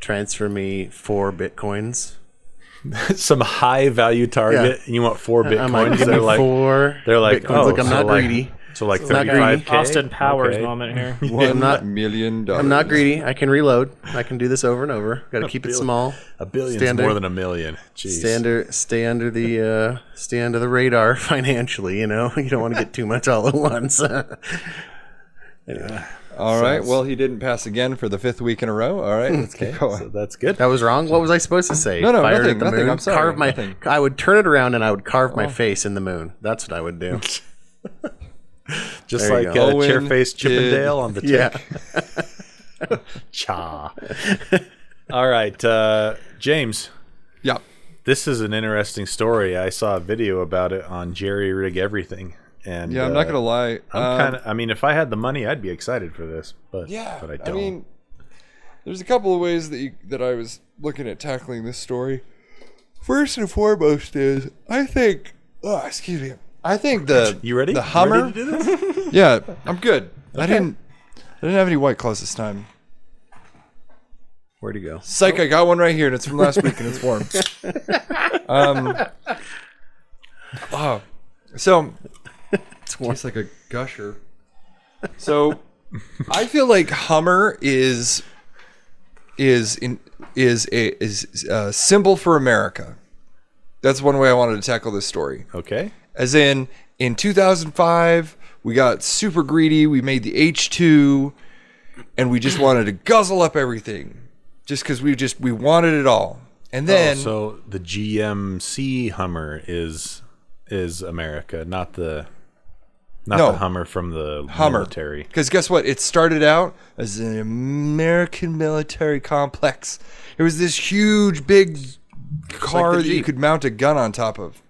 transfer me four bitcoins. Some high value target. and You want four I'm like, bitcoins? give they're like, four. they're like, bitcoins. oh, Look, I'm so not like- greedy. So like Not thirty greedy. Austin Powers Okay. moment here. One not- million dollars. I'm not greedy. I can reload. I can do this over and over. Got to keep it small. A billion Stay under- more than a million. Jeez. Stay under, stay under the, uh, stay under the radar financially. You know, you don't want to get too much all at once. All right. Well, he didn't pass again for the fifth week in a row. All right. Let's keep going. So that's good. That was wrong. What was I supposed to say? No, no, Fired nothing, at the nothing. moon. I'm sorry, Carve my. nothing. I would turn it around and I would carve my face in the moon. That's what I would do. Just There like go. uh, Owen Chairface Chippendale on the yeah. cha. All right, uh, James. Yeah. this is an interesting story. I saw a video about it on Jerry Rig Everything, and Yeah, I'm not uh, gonna lie. I'm um, kind of. I mean, if I had the money, I'd be excited for this. But Yeah, but I I, don't. I mean, there's a couple of ways that you, that I was looking at tackling this story. First and foremost is I think. Oh, excuse me. I think the you ready? The Hummer. ready to do this? Yeah, I'm good. I didn't. I didn't have any white claws this time. Where'd he go? Psych, I got one right here, and it's from last week, and it's warm. um. Oh, so It's warm. It's like a gusher. So, I feel like Hummer is is in is a is a symbol for America. That's one way I wanted to tackle this story. Okay. As in, in 2005, we got super greedy. We made the H2, and we just wanted to guzzle up everything, just because we just we wanted it all. And oh, then Oh, so the GMC Hummer is is America, not the not No. the Hummer from the Hummer. military. Because guess what? It started out as an American military complex. It was this huge, big car the that you could mount a gun on top of.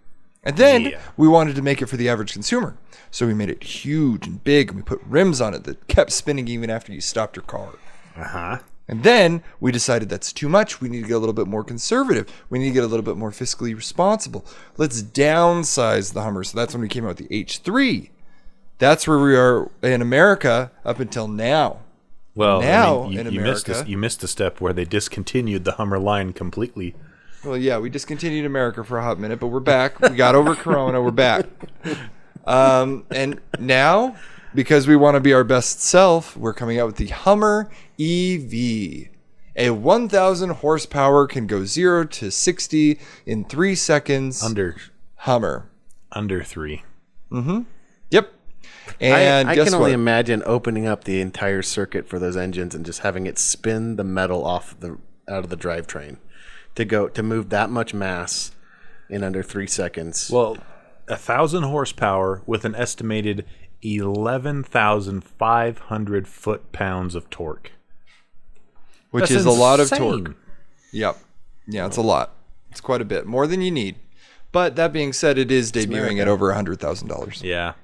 And then Yeah. we wanted to make it for the average consumer. So we made it huge and big, and we put rims on it that kept spinning even after you stopped your car. Uh huh. And then we decided that's too much. We need to get a little bit more conservative. We need to get a little bit more fiscally responsible. Let's downsize the Hummer. So that's when we came out with the H3. That's where we are in America up until now. Well, Now, I mean, you, in you missed a, America- you missed a step where they discontinued the Hummer line completely. Well, yeah, we discontinued America for a hot minute, but we're back. We got over Corona. We're back. Um, and now, because we want to be our best self, we're coming out with the Hummer EV. A 1,000 horsepower can go 0 to 60 in 3 seconds. Under Hummer. under three. Mm-hmm. Yep. And I, I guess can only what? imagine opening up the entire circuit for those engines and just having it spin the metal off the out of the drivetrain to go to move that much mass in under three seconds. Well, a thousand horsepower with an estimated eleven thousand five hundred foot pounds of torque. Which That's is a lot of torque. Yep. Yeah, it's a lot. It's quite a bit. More than you need. But that being said, it is debuting at over $100,000. Yeah.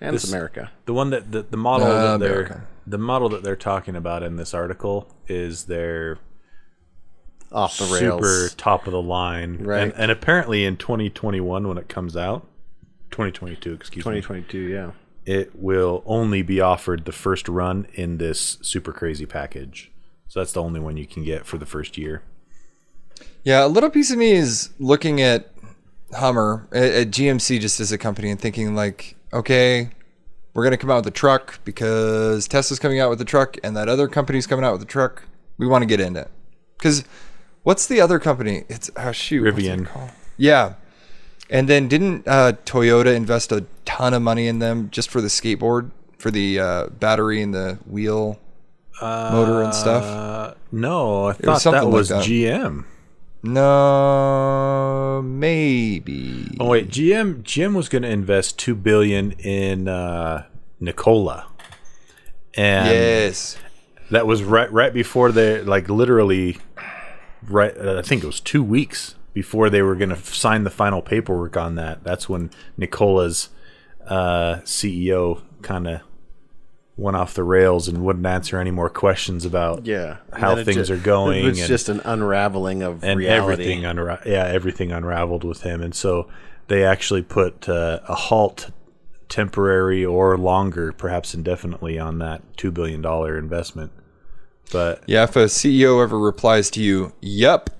and it's America. The one that the, the model Uh, that they're America. the model that they're talking about in this article is their Off the super top of the line. Right. And, and apparently in 2021 when it comes out, 2022, excuse me, 2022, yeah. it will only be offered the first run in this super crazy package. So that's the only one you can get for the first year. Yeah, a little piece of me is looking at Hummer, at, at GMC just as a company and thinking like, okay, we're going to come out with a truck because Tesla's coming out with a truck and that other company's coming out with a truck. We want to get in it. Because what's the other company? It's, oh, shoot. Rivian. Yeah. And then didn't uh, Toyota invest a ton of money in them just for the skateboard, for the uh, battery and the wheel motor and stuff? Uh, no, I was thought something that like was that. GM. No, maybe. Oh wait, GM GM was going to invest two billion in uh, Nikola, and Yes. that was right right before they like literally right. Uh, I think it was two weeks before they were going to sign the final paperwork on that. That's when Nikola's uh, CEO kind of went off the rails and wouldn't answer any more questions about Yeah. How things ju- are going It's and- just an unraveling of and reality. everything unra- yeah everything unraveled with him and so they actually put uh, a halt temporary or longer perhaps indefinitely on that 2 billion dollar investment but Yeah, if a CEO ever replies to you, "Yep,"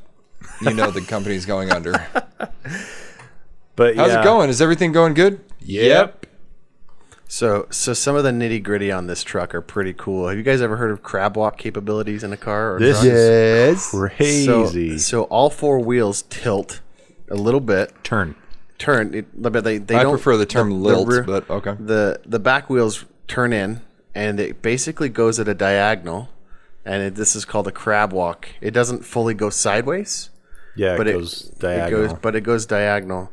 you know the company's going under. but How's yeah. it going? Is everything going good? Yep. So, so some of the nitty gritty on this truck are pretty cool. Have you guys ever heard of crab walk capabilities in a car? Or This truck? is crazy So, so all four wheels tilt a little bit, turn turn. It, but they they I don't prefer the term the lilt, rear- but okay. the the back wheels turn in, and it basically goes at a diagonal, and it, this is called a crab walk. It doesn't fully go sideways, yeah but it it, goes it diagonal goes, but it goes diagonal.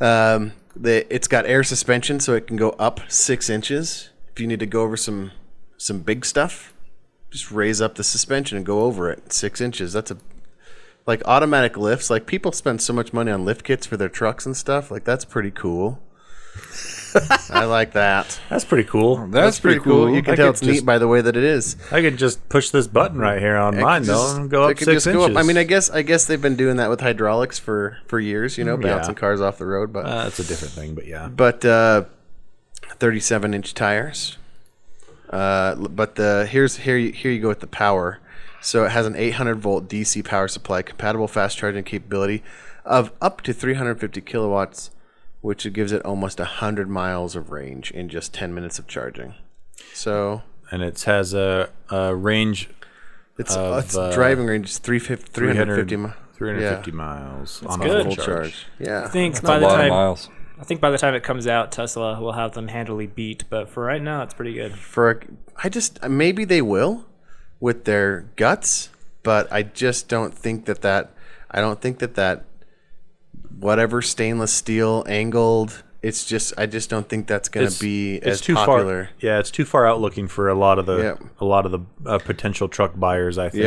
Um, the it's got air suspension, so it can go up six inches. If you need to go over some some big stuff, just raise up the suspension and go over it six inches. That's a like automatic lifts. Like people spend so much money on lift kits for their trucks and stuff. Like that's pretty cool. I like that. That's pretty cool. That's, pretty cool. You can I tell it's just- neat by the way that it is. I could just push this button right here on mine It could though and go up six just go inches. I mean, I guess I guess they've been doing that with hydraulics for for years. You know, yeah. bouncing cars off the road. But uh, that's a different thing, but yeah. but uh, 37 inch tires. Uh, but the here's here you, here you go with the power. So it has an 800 volt DC power supply, compatible fast charging capability of up to 350 kilowatts, which gives it almost 100 miles of range in just 10 minutes of charging. So And it has a, a range it's, Of, it's uh, driving range is 350, 350 mi- 350 yeah, miles on good. a full full charge. charge. Yeah, I think A by the lot of time miles. I think by the time it comes out, Tesla will have them handily beat. But for right now, it's pretty good. for a, I just maybe they will with their guts, but I just don't think that that I don't think that that whatever stainless steel angled. It's just I just don't think that's going to be as popular. far. Yeah, it's too far out looking for a lot of the Yep. a lot of the uh, potential truck buyers. I think.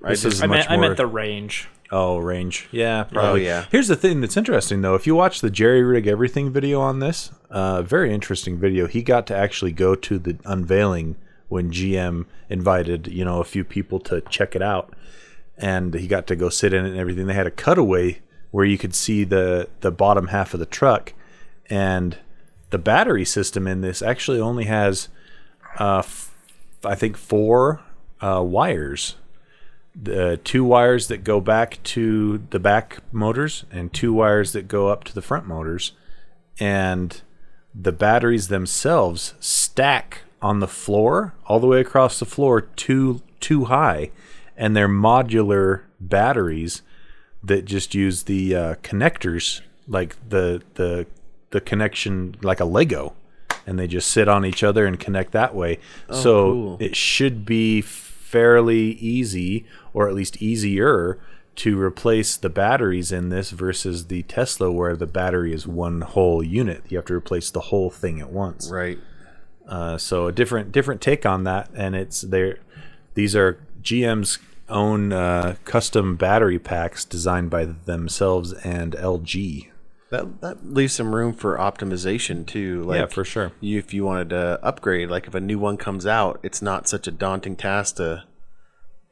Yep. This just- is I much meant I meant the range. oh, range. Yeah. Probably. yeah. Here's the thing that's interesting though. If you watch the Jerry Rig Everything video on this, uh, very interesting video. He got to actually go to the unveiling when GM invited you know a few people to check it out, and he got to go sit in it and everything. They had a cutaway where you could see the the bottom half of the truck, and the battery system in this actually only has, uh, f- I think four uh, wires. The two wires that go back to the back motors, and two wires that go up to the front motors, and the batteries themselves stack on the floor all the way across the floor too too high, and they're modular batteries that just use the uh, connectors like the the the connection like a Lego, and they just sit on each other and connect that way. so cool. it should be fairly easy, or at least easier, to replace the batteries in this versus the Tesla, where the battery is one whole unit. You have to replace the whole thing at once. Right. Uh, so a different different take on that, and it's there. These are GM's own uh, custom battery packs designed by themselves and LG. That that leaves some room for optimization too. Like yeah, for sure. you, if you wanted to upgrade, like if a new one comes out, it's not such a daunting task to,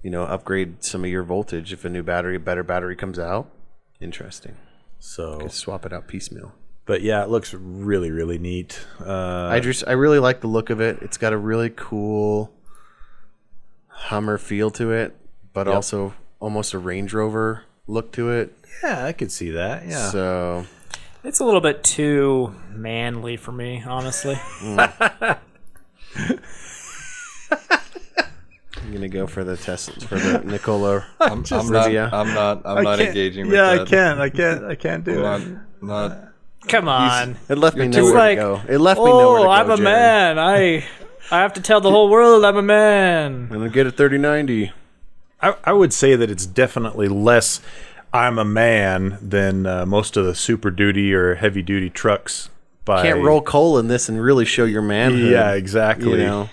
you know, upgrade some of your voltage if a new battery, better battery comes out. Interesting. So, swap it out piecemeal. but yeah, it looks really really neat. Uh, I just I really like the look of it. It's got a really cool Hummer feel to it, but also almost a Range Rover look to it. yeah, I could see that. Yeah, So It's a little bit too manly for me, honestly. Hmm. I'm gonna go for the Tesla for the Nikola. I'm, I'm not. Riviera. I'm not. I'm not engaging with yeah, that. I can't. I can't. I can't do Not, it. not. Come on. It left me nowhere like, to go. It left me nowhere to oh, go. I'm a Jerry. man. I I have to tell the whole world I'm a man. I'm gonna get a 3090. I, I would say that it's definitely less I'm a man than uh, most of the super duty or heavy duty trucks. By Can't roll coal in this and really show your manhood. Yeah, exactly. You know,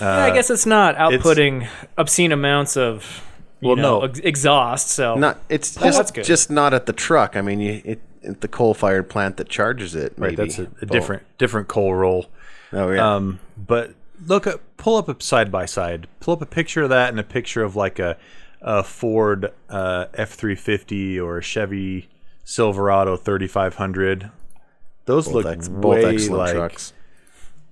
Yeah, I guess it's not outputting obscene amounts of Well, know, no. ex- exhaust. So not it's Oh, that's just good. just not at the truck. I mean, you, it, at the coal-fired plant that charges it. Right, that's a, a different different coal roll. Oh yeah. Um, but look at pull up a side by side. Pull up a picture of that and a picture of like a, a Ford uh, F three fifty or a Chevy Silverado thirty five hundred. Those both, look ex- both way excellent like trucks.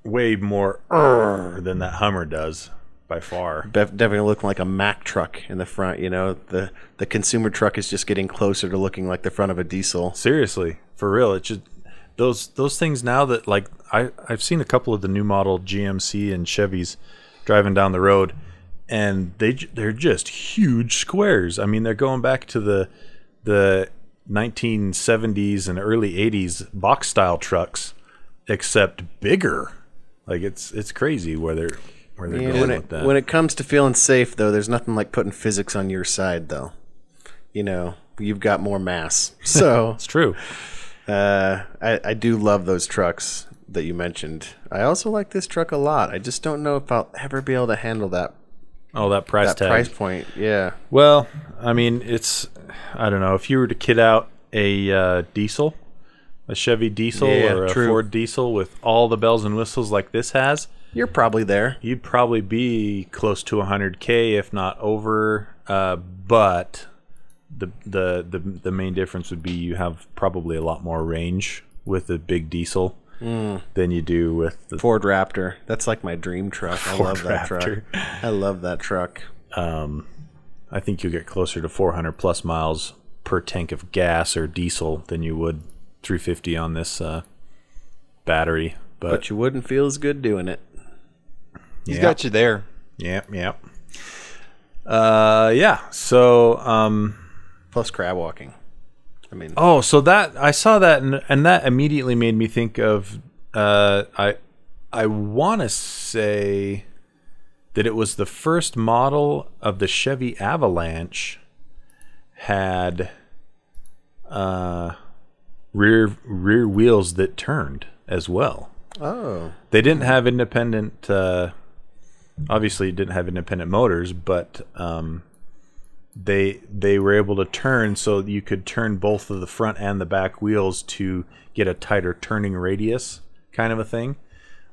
way more than that Hummer does by far. Def- definitely looking like a Mack truck in the front. You know, the the consumer truck is just getting closer to looking like the front of a diesel. Seriously, for real. it just those those things now that like I I've seen a couple of the new model GMC and Chevys driving down the road, and they they're just huge squares. I mean, they're going back to the the 1970s and early 80s box style trucks, except bigger. Like it's it's crazy where they're where they're Yeah, going when with it that. when it comes to feeling safe, though, there's nothing like putting physics on your side, though. You know, you've got more mass, so it's true. Uh, I I do love those trucks that you mentioned. I also like this truck a lot. I just don't know if I'll ever be able to handle that Oh, that price that tag. price point. Yeah. Well, I mean, it's I don't know if you were to kit out a uh, diesel, a Chevy diesel Yeah, or a true. Ford diesel with all the bells and whistles like this has, You're probably there. you'd probably be close to 100k, if not over. Uh, but the, the the the main difference would be you have probably a lot more range with the big diesel Mm. than you do with the Ford Raptor. That's like my dream truck. I Ford love that Raptor. truck. I love that truck. I think you get closer to 400 plus miles per tank of gas or diesel than you would 350 on this uh, battery. But, But you wouldn't feel as good doing it. He's Yeah. got you there. yeah, yeah, uh, yeah. So, um, Plus crab walking. I mean, oh, so that I saw that and, and that immediately made me think of uh, I I want to say that it was the first model of the Chevy Avalanche had uh, rear rear wheels that turned as well. oh, They didn't have independent. Uh, obviously, didn't have independent motors, but um, they they were able to turn so you could turn both of the front and the back wheels to get a tighter turning radius, kind of a thing.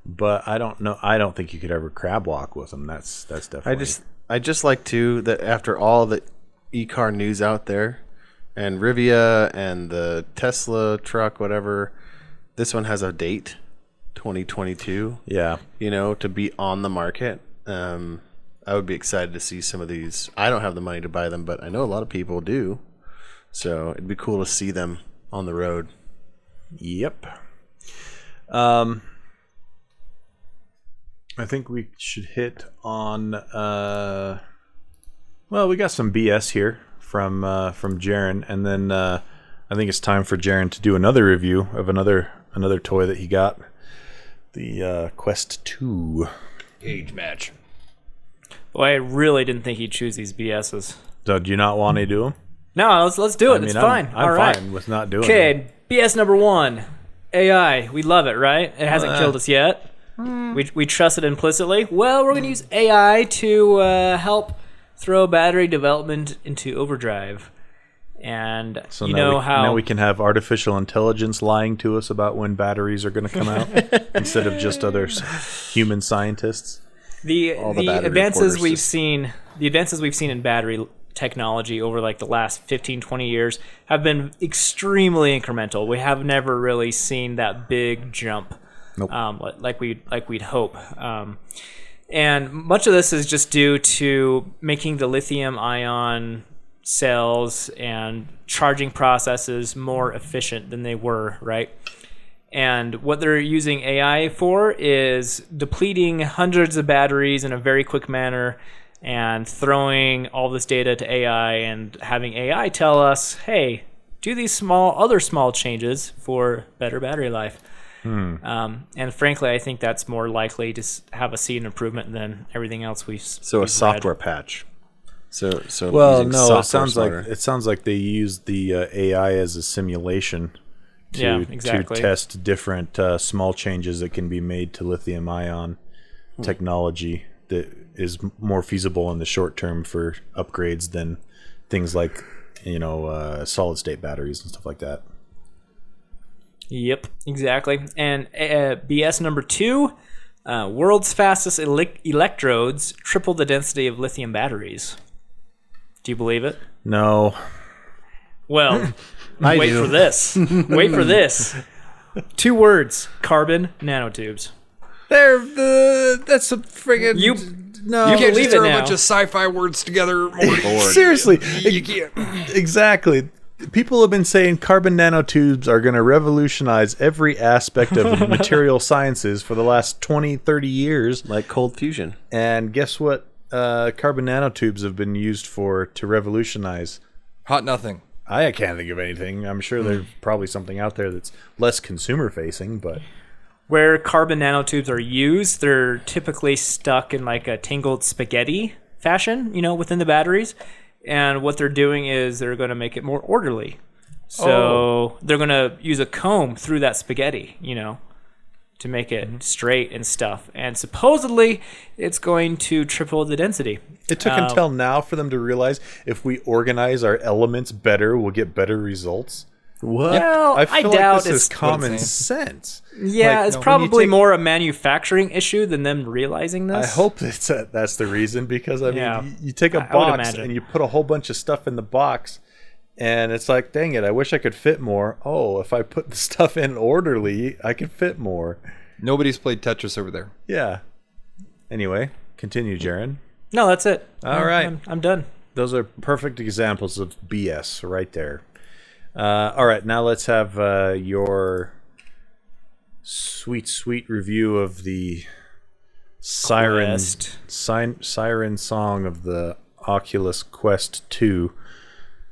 But I don't know. I don't think you could ever crab walk with them. That's that's definitely. I just I just like too that after all the e-car news out there, and Rivian and the Tesla truck, whatever, this one has a date, 2022. yeah. You know, to be on the market. Um, I would be excited to see some of these. I don't have the money to buy them, but I know a lot of people do. So it'd be cool to see them on the road. Yep. Um, I think we should hit on. Uh, well, we got some BS here from uh, from Jaron, and then uh, I think it's time for Jaron to do another review of another another toy that he got, the uh, Quest Two. Age match. Boy, I really didn't think he'd choose these BSs. So, do you not want to do them? No, let's let's do it. I mean, it's I'm, fine. I'm All right. fine with not doing them. Okay, BS number one, AI. We love it, right? It hasn't Uh, killed us yet. We we trust it implicitly. Well, we're gonna use AI to uh, help throw battery development into overdrive, and So you now know we, how now we can have artificial intelligence lying to us about when batteries are going to come out instead of just other s- human scientists. The the the, advances reporters we've seen the advances we've seen in battery technology over like the last 15 20 years have been extremely incremental. We have never really seen that big jump Nope. um, like we like we'd hope. Um, and much of this is just due to making the lithium ion cells and charging processes more efficient than they were right and what they're using AI for is depleting hundreds of batteries in a very quick manner and throwing all this data to AI and having AI tell us, hey, do these small, other small changes for better battery life. Um, and frankly, I think that's more likely to have a seen improvement than everything else we've So a we've read. software patch. So so Well, no, it sounds like it sounds like they use the uh, AI as a simulation to Yeah, exactly. to test different uh, small changes that can be made to lithium ion Hmm. technology that is more feasible in the short term for upgrades than things like you know uh, solid state batteries and stuff like that. Yep, exactly. And uh, BS number two uh, world's fastest elec electrodes triple the density of lithium batteries. Do you believe it? No, Well, I wait do. for this. wait for this. Two words carbon nanotubes. they're the that's a friggin' You- no. you You can't believe just it throw a now. bunch of sci-fi words together. Morty. Seriously, you can't. exactly. People have been saying carbon nanotubes are going to revolutionize every aspect of material sciences for the last 20, 30 years. like cold fusion. And guess what? Uh, carbon nanotubes have been used for to revolutionize. Hot nothing. I can't think of anything. I'm sure there's probably something out there that's less consumer facing, but Where carbon nanotubes are used, they're typically stuck in like a tangled spaghetti fashion, you know, within the batteries. And what they're doing is they're going to make it more orderly. So they're going to use a comb through that spaghetti, you know. to make it Mm-hmm. straight and stuff. And supposedly, it's going to triple the density. It took Um, until now for them to realize if we organize our elements better, we'll get better results. What? Well, I, feel doubt like this it's is common sense. Yeah, Like, it's when you probably take- more a manufacturing issue than them realizing this. I hope that's that's the reason because I mean, Yeah. you, you take a I- I would box imagine. and you put a whole bunch of stuff in the box, and it's like, dang it, I wish I could fit more. Oh, if I put the stuff in orderly, I could fit more. Nobody's played Tetris over there. Yeah. Anyway, continue, Jaron. No, that's it. All I'm- right. I'm, I'm done. Those are perfect examples of BS right there. Uh, all right, now let's have uh, your sweet, sweet review of the siren, sign, siren song of the Oculus Quest 2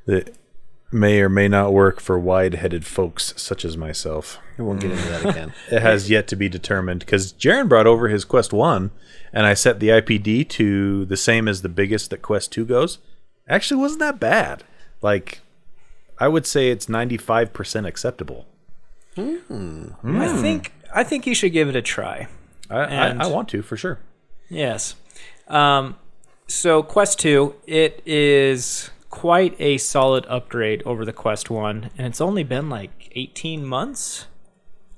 that may or may not work for wide-headed folks such as myself. We won't get into that again. It has yet to be determined because Jaron brought over his Quest 1 and I set the IPD to the same as the biggest that Quest 2 goes. Actually, wasn't that bad. Like, I would say it's 95% acceptable. I think I think you should give it a try. I, I, I want to, for sure. Yes. Um, so Quest 2, it is quite a solid upgrade over the Quest 1, and it's only been like 18 months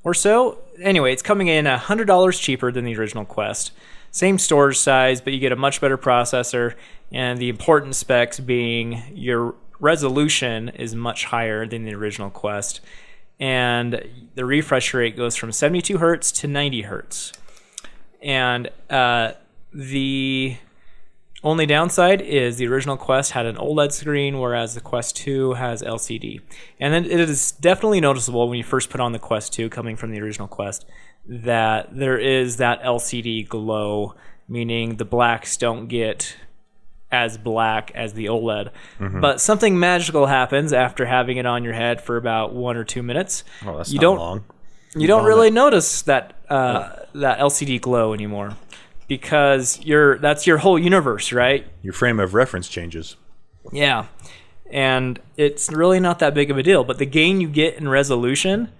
or so. Anyway, it's coming in $100 cheaper than the original Quest. Same storage size, but you get a much better processor, and the important specs being your resolution is much higher than the original Quest, and the refresh rate goes from 72 hertz to 90 hertz and uh, the only downside is the original Quest had an OLED screen, whereas the Quest 2 has LCD. And then it is definitely noticeable when you first put on the Quest 2, coming from the original Quest, that there is that LCD glow, meaning the blacks don't get as black as the OLED. But something magical happens after having it on your head for about one or two minutes. Oh, that's you not don't long. you don't really notice that uh, that LCD glow anymore because you're that's your whole universe, right? Your frame of reference changes. Yeah, and it's really not that big of a deal. But the gain you get in resolution,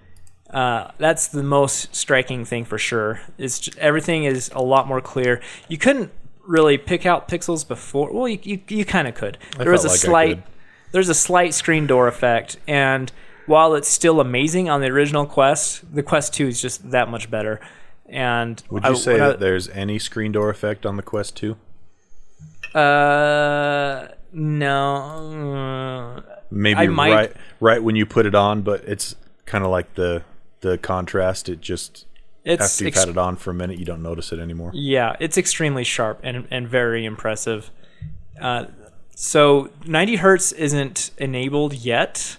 uh, that's the most striking thing for sure. Is j- everything is a lot more clear. You couldn't really pick out pixels before. Well, you you, you kind of could. There was a like slight there's a slight screen door effect, and while it's still amazing on the original Quest, the Quest Two is just that much better. And Would you I- say when I- that there's any screen door effect on the Quest 2? Uh, no. Maybe I might- right right when you put it on, but it's kind of like the the contrast. It just It's after you've ex- had it on for a minute, you don't notice it anymore. yeah, it's extremely sharp and and very impressive. Uh, so 90 hertz isn't enabled yet.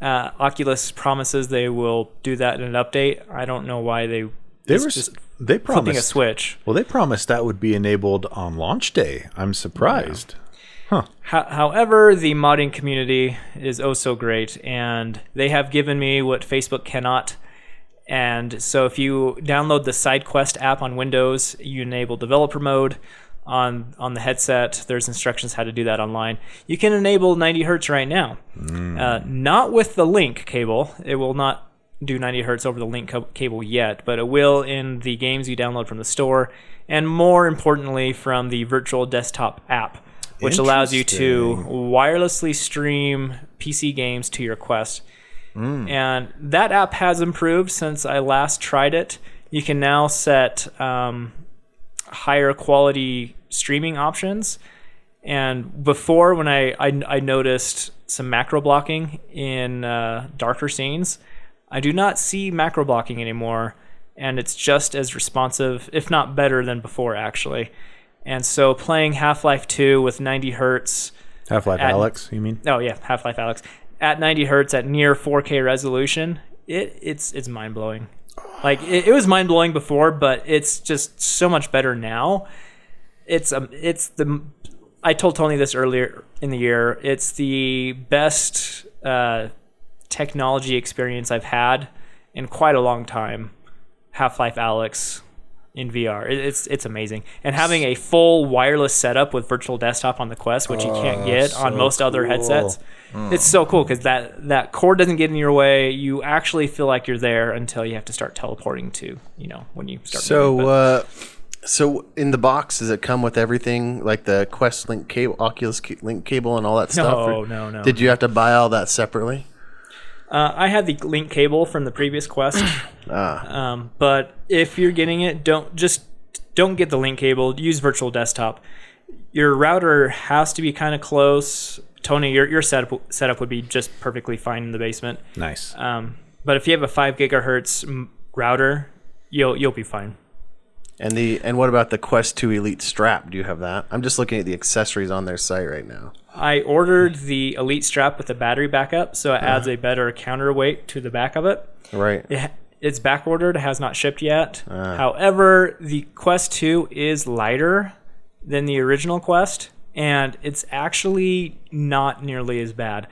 Uh, Oculus promises they will do that in an update. I don't know why they. They it's were just they flipping a promised switch. Well, they promised that would be enabled on launch day. I'm surprised. Ho- however, the modding community is oh so great, and they have given me what Facebook cannot. And so, if you download the SideQuest app on Windows, you enable developer mode on on the headset. There's instructions how to do that online. You can enable 90 hertz right now, uh, not with the link cable. It will not do 90 hertz over the link cable yet, but it will in the games you download from the store, and more importantly, from the virtual desktop app which allows you to wirelessly stream PC games to your Quest. And that app has improved since I last tried it. You can now set um, higher quality streaming options. And before, when I, I, I noticed some macro blocking in uh, darker scenes, I do not see macro blocking anymore. And it's just as responsive, if not better than before, actually. And so playing Half Life 2 with 90 hertz, Half Life Alex, you mean? oh yeah, Half Life Alex, at 90 hertz at near 4K resolution, it it's it's mind blowing. Like it, it was mind blowing before, but it's just so much better now. It's um it's the I told Tony this earlier in the year. It's the best uh, technology experience I've had in quite a long time. Half Life Alex in VR. It's it's amazing, and having a full wireless setup with virtual desktop on the Quest, which you can't get on so most other cool. headsets. It's so cool because that that cord doesn't get in your way. You actually feel like you're there until you have to start teleporting to you know when you start. So, moving, uh, so in the box, does it come with everything like the Quest Link cable, Oculus Link cable, and all that stuff? No, or no, no. Did you have to buy all that separately? Uh, I had the link cable from the previous Quest, Ah, um, but if you're getting it, don't just don't get the link cable. Use virtual desktop. Your router has to be kind of close. Tony, your your setup setup would be just perfectly fine in the basement. Nice. Um, but if you have a five gigahertz router, you'll you'll be fine. and the and what about the Quest Two Elite strap? Do you have that? I'm just looking at the accessories on their site right now. I ordered the Elite strap with a battery backup, so it adds a better counterweight to the back of it. Right. It, it's back ordered, has not shipped yet. However, the Quest 2 is lighter than the original Quest, and it's actually not nearly as bad.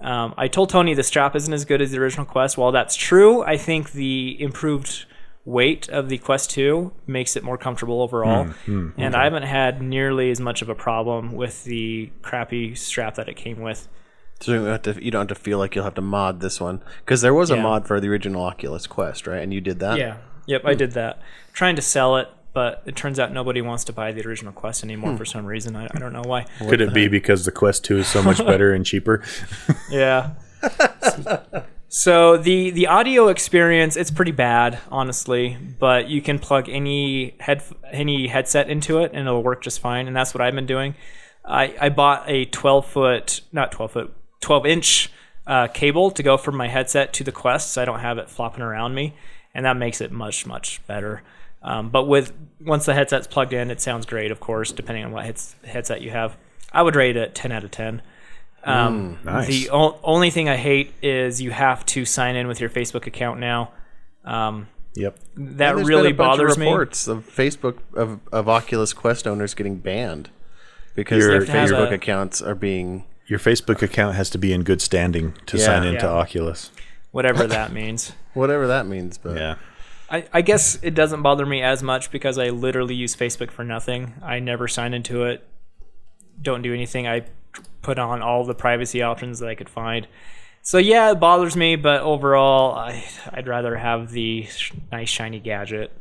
Um, I told Tony the strap isn't as good as the original Quest. While that's true, I think the improved weight of the Quest 2 makes it more comfortable overall. Hmm, hmm, and I haven't had nearly as much of a problem with the crappy strap that it came with. So you don't have to, you don't have to feel like you'll have to mod this one because there was a Yeah. mod for the original Oculus Quest, right? And you did that. Yeah. Yep, I hmm. did that. Trying to sell it, but it turns out nobody wants to buy the original Quest anymore for some reason. I, I don't know why. Could it be because the Quest 2 is so much better and cheaper? Yeah. so the the audio experience it's pretty bad, honestly, but you can plug any head any headset into it and it'll work just fine. And that's what I've been doing. I I bought a 12 foot, not 12 foot, 12 inch uh, cable to go from my headset to the Quest, so I don't have it flopping around me, and that makes it much much better. Um, but with once the headset's plugged in, it sounds great, of course, depending on what heads, headset you have. I would rate it 10 out of 10. Um, nice. The o- only thing I hate is you have to sign in with your Facebook account now. Um, Yep. that And there's really been a bunch bothers of me. reports of Facebook of, of Oculus Quest owners getting banned because Your- their You have to have Facebook a- accounts are being. Your Facebook account has to be in good standing to Yeah. sign into Yeah. Oculus. Whatever that means. Whatever that means, but Yeah. I, I guess it doesn't bother me as much because I literally use Facebook for nothing. I never sign into it. Don't do anything. I put on all the privacy options that I could find. So yeah, it bothers me, but overall, I, I'd rather have the sh- nice shiny gadget.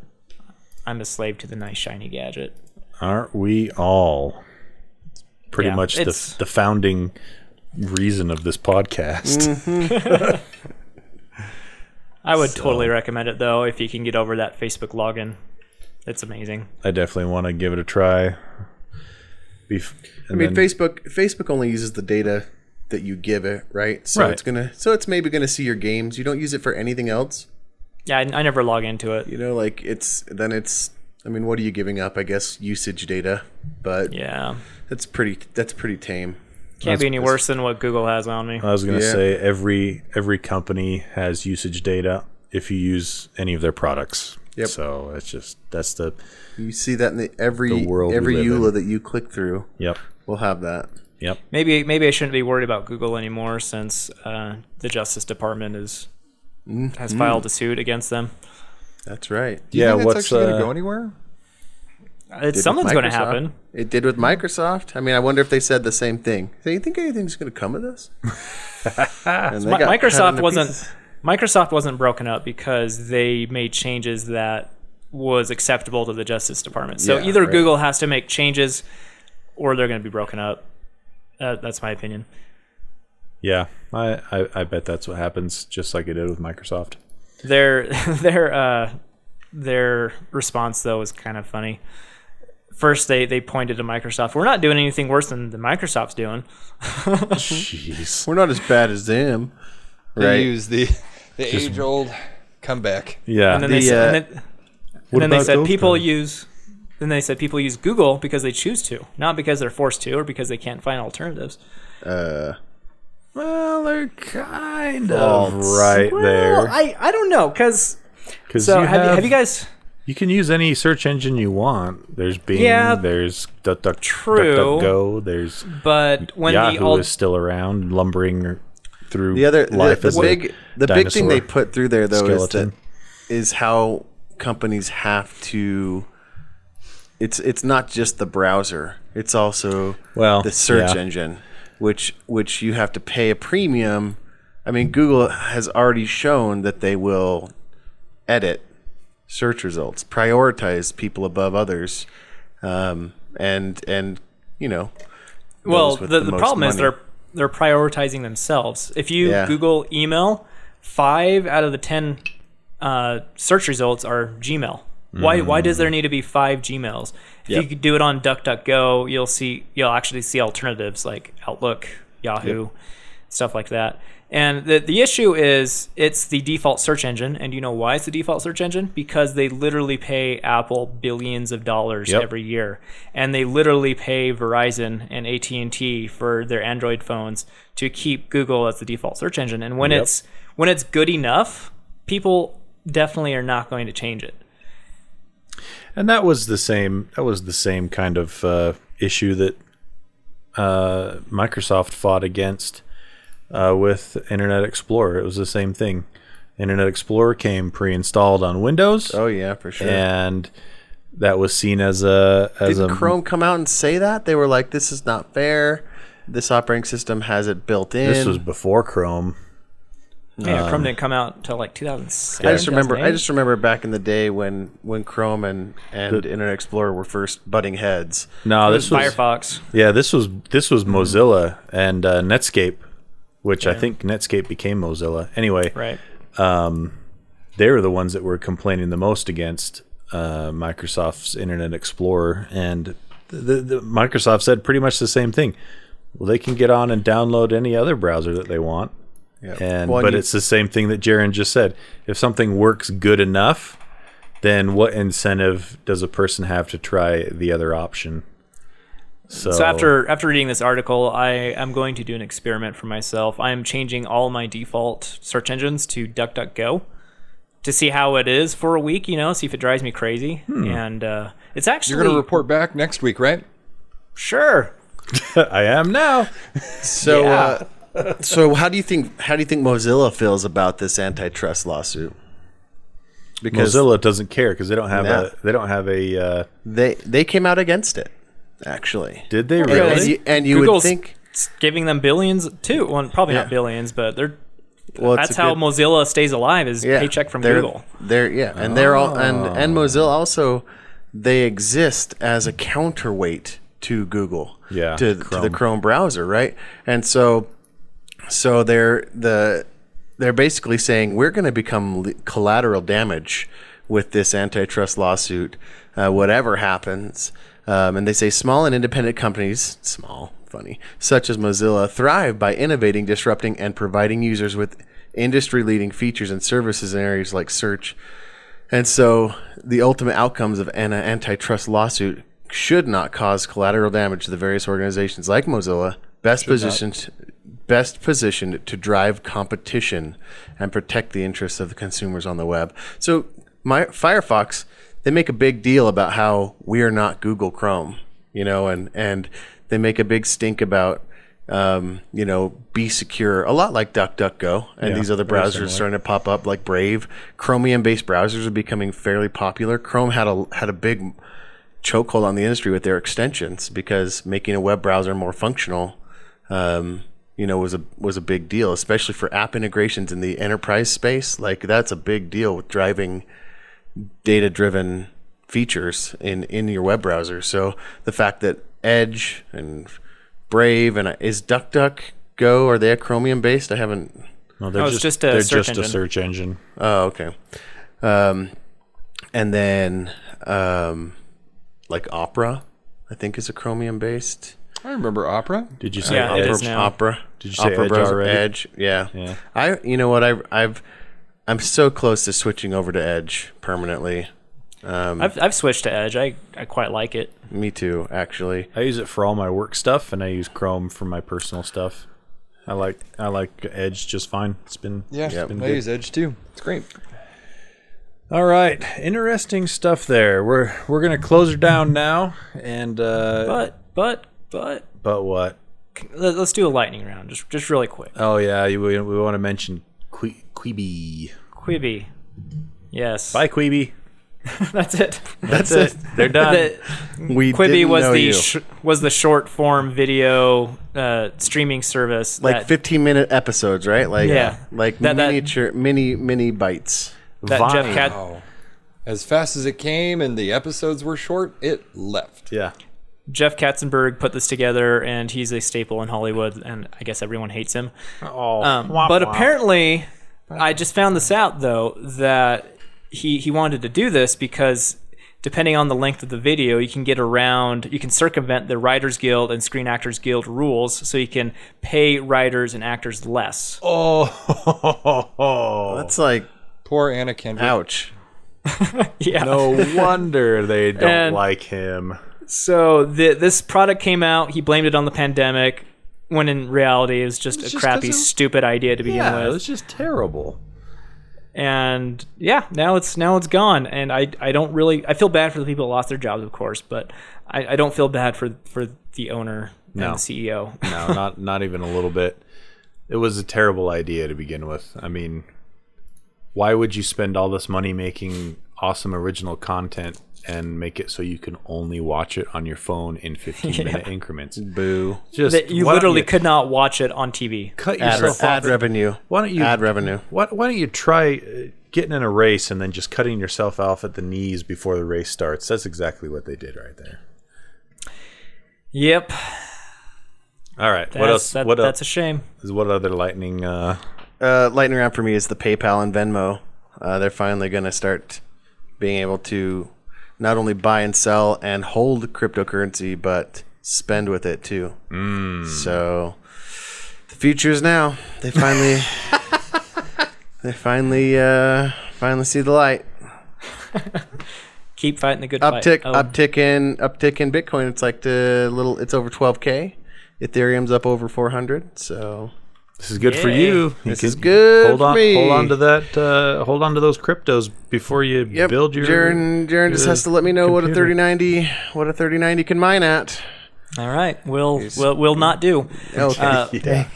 I'm a slave to the nice shiny gadget. Aren't we all? Pretty Yeah, much the, the founding reason of this podcast. Mm-hmm. I would totally recommend it though if you can get over that Facebook login. It's amazing. I definitely want to give it a try. Bef- I mean, then- Facebook Facebook only uses the data that you give it, right? So Right. it's gonna so it's maybe gonna see your games. You don't use it for anything else. Yeah, I, I never log into it. You know, like it's then it's. I mean, what are you giving up? I guess usage data, but Yeah, that's pretty. That's pretty tame. can't be any worse than what Google has on me. I was gonna Yeah. say every every company has usage data if you use any of their products. Yep. So it's just that's the You see that in the, every The world every live EULA in. that you click through yep We'll have that. yep. Maybe maybe I shouldn't be worried about Google anymore since uh, the Justice Department is has filed a suit against them. That's right. Do you Yeah, think that's what's, actually going uh, to go anywhere? It's, Did something's going to happen. It did with Microsoft. I mean, I wonder if they said the same thing. Do you think anything's going to come of this? And they Mi- got Microsoft wasn't pieces. Microsoft wasn't broken up because they made changes that was acceptable to the Justice Department. So Yeah, either right. Google has to make changes, or they're going to be broken up. Uh, that's my opinion. Yeah, I, I I bet that's what happens, just like it did with Microsoft. Their their uh, their response though was kind of funny. First, they they pointed to Microsoft. We're not doing anything worse than the Microsoft's doing. Jeez. We're not as bad as them, They right? use the the age old comeback. Yeah. And then The, they said, uh, and then, and then they about said those people guys? use. Then they said people use Google because they choose to, not because they're forced to or because they can't find alternatives. Uh, well, they're kind of right Well, there. I, I don't know because Because so you have, have, you, have you guys you can use any search engine you want. There's Bing. Yeah, there's Duck, Duck, true. DuckDuckGo. There's but when Yahoo the alt, is still around, lumbering through the other, the, life the as a big, the big thing they put through there though skeleton. is that is how companies have to. It's it's not just the browser; it's also Well, the search yeah. engine, which which you have to pay a premium. I mean, Google has already shown that they will edit search results, prioritize people above others, um, and and you know. Well, the, the the, most problem is money. they're they're prioritizing themselves. If you Yeah. Google email, five out of the ten uh, search results are Gmail. Why why does there need to be five Gmails? If Yep. you could do it on DuckDuckGo, you'll see you'll actually see alternatives like Outlook, Yahoo, stuff like that. And the the issue is it's the default search engine, and you know why it's the default search engine? Because they literally pay Apple billions of dollars Yep. every year, and they literally pay Verizon and AT and T for their Android phones to keep Google as the default search engine. And when Yep. it's when it's good enough, people definitely are not going to change it. And that was the same. That was the same kind of uh, issue that uh, Microsoft fought against uh, with Internet Explorer. It was the same thing. Internet Explorer came pre-installed on Windows, Oh yeah, for sure. and that was seen as a as Did a Chrome come out and say that they were like, "This is not fair. This operating system has it built in." This was before Chrome. Yeah, Chrome didn't come out until like 2007. I just remember. I just remember back in the day when when Chrome and and Internet Explorer were first butting heads. No, It this was Firefox. yeah. This was this was Mozilla and uh, Netscape, which I think Netscape became Mozilla. Anyway, Right. they were the ones that were complaining the most against uh, Microsoft's Internet Explorer, and the, the, Microsoft said pretty much the same thing. Well, they can get on and download any other browser that they want, Yeah. and Well, but you- it's the same thing that Jaron just said. If something works good enough, then what incentive does a person have to try the other option? So, So after after reading this article, I am going to do an experiment for myself. I am changing all my default search engines to DuckDuckGo to see how it is for a week. You know, see if it drives me crazy. And uh, it's actually You're going to report back next week, right? sure. I am now. So, Yeah. uh, so how do you think how do you think Mozilla feels about this antitrust lawsuit? Because Mozilla doesn't care because they don't have No. a they don't have a. Uh, they they came out against it, actually. did they really? and you, and you would think, giving them billions too. Well, probably Yeah. not billions, but they're well, that's how good- Mozilla stays alive is yeah, paycheck from they're- Google. They're yeah, and they're all and and Mozilla also they exist as a counterweight to Google, Yeah, to, to the Chrome. Chrome browser, right? And so so they're the they're basically saying we're going to become collateral damage with this antitrust lawsuit, uh, whatever happens. Um, and they say small and independent companies, small, funny, such as Mozilla, thrive by innovating, disrupting, and providing users with industry-leading features and services in areas like search. And so the ultimate outcomes of an antitrust lawsuit should not cause collateral damage to the various organizations like Mozilla, best positioned best positioned to drive competition and protect the interests of the consumers on the web. So my Firefox, they make a big deal about how we are not Google Chrome, you know, and and they make a big stink about um, you know, be secure, a lot like DuckDuckGo and Yeah, these other browsers starting to pop up like Brave. Chromium-based browsers are becoming fairly popular. Chrome had a had a big chokehold on the industry with their extensions because making a web browser more functional, um, you know, was a was a big deal, especially for app integrations in the enterprise space. Like that's a big deal with driving data-driven features in in your web browser. So the fact that Edge and Brave and is DuckDuckGo are they a Chromium based? I haven't. No, they're No, just, just a they're search just a search engine. Oh, okay. Um, and then um, like Opera, I think is a Chromium based. I remember Opera. Did you say Yeah, Opera? is now. Opera. Did you say Opera Edge browser, already? Edge, yeah. Yeah. I, you know what, I, I've, I'm so close to switching over to Edge permanently. Um, I've I've switched to Edge. I I quite like it. me too, actually. I use it for all my work stuff, and I use Chrome for my personal stuff. I like I like Edge just fine. It's been Yeah, Yep. I use Edge too. It's great. all right. Interesting stuff there. We're we're gonna close her down now, and uh, But but but but what? let- let's do a lightning round, just just really quick. Oh yeah, you, we, we want to mention que- Queeby. Quibi. Yes. Bye Quibi. That's it. That's it. They're done. The- We Quibi didn't was know the you. sh- was the short form video uh, streaming service. like that, 15 minute episodes, right? Like Yeah. like That- that- miniature mini mini bites. that Jeff Vine. Cat- Oh. As fast as it came and the episodes were short, it left. Yeah. Jeff Katzenberg put this together, and he's a staple in Hollywood, and I guess everyone hates him. Oh, Um, womp but womp. apparently, I just found this out though that he he wanted to do this because depending on the length of the video, you can get around, you can circumvent the Writers Guild and Screen Actors Guild rules, so you can pay writers and actors less. Oh, That's like Poor Anna Kendrick. ouch. Yeah. no wonder they don't And- like him. So the, this product came out. He blamed it on the pandemic, when in reality it was just It's a just crappy, stupid idea to begin Yeah, with. it was just terrible. and yeah, now it's now it's gone. And I I don't really I feel bad for the people that lost their jobs, of course, but I, I don't feel bad for for the owner No. and the CEO. No, not not even a little bit. It was a terrible idea to begin with. I mean, why would you spend all this money making awesome original content and make it so you can only watch it on your phone in 15 minute increments? Boo. Just That you literally you could not watch it on TV. cut Ad, yourself ad off. revenue. Why don't you Ad revenue. Why, why don't you try uh, getting in a race and then just cutting yourself off at the knees before the race starts? That's exactly what they did right there. Yep, All right. that's, what else? that- what that's else? a shame. Is what other lightning? Uh, Uh, lightning round for me is the PayPal and Venmo. Uh, they're finally going to start being able to not only buy and sell and hold cryptocurrency, but spend with it too. Mm. So the future is now. They finally, they finally, uh, finally see the light. Keep fighting the good fight. Uptick, Oh, uptick in, uptick in Bitcoin. It's like the little. It's over 12k. Ethereum's up over 400. So This is good for you. You This is good Hold for on, me. hold on to that. Uh, hold on to those cryptos before you Yep. build your. Jaron, Jaron just has to let me know what a computer. 3090 what a 3090 can mine at. all right, we'll we'll, we'll not do. Okay. Uh, Yeah.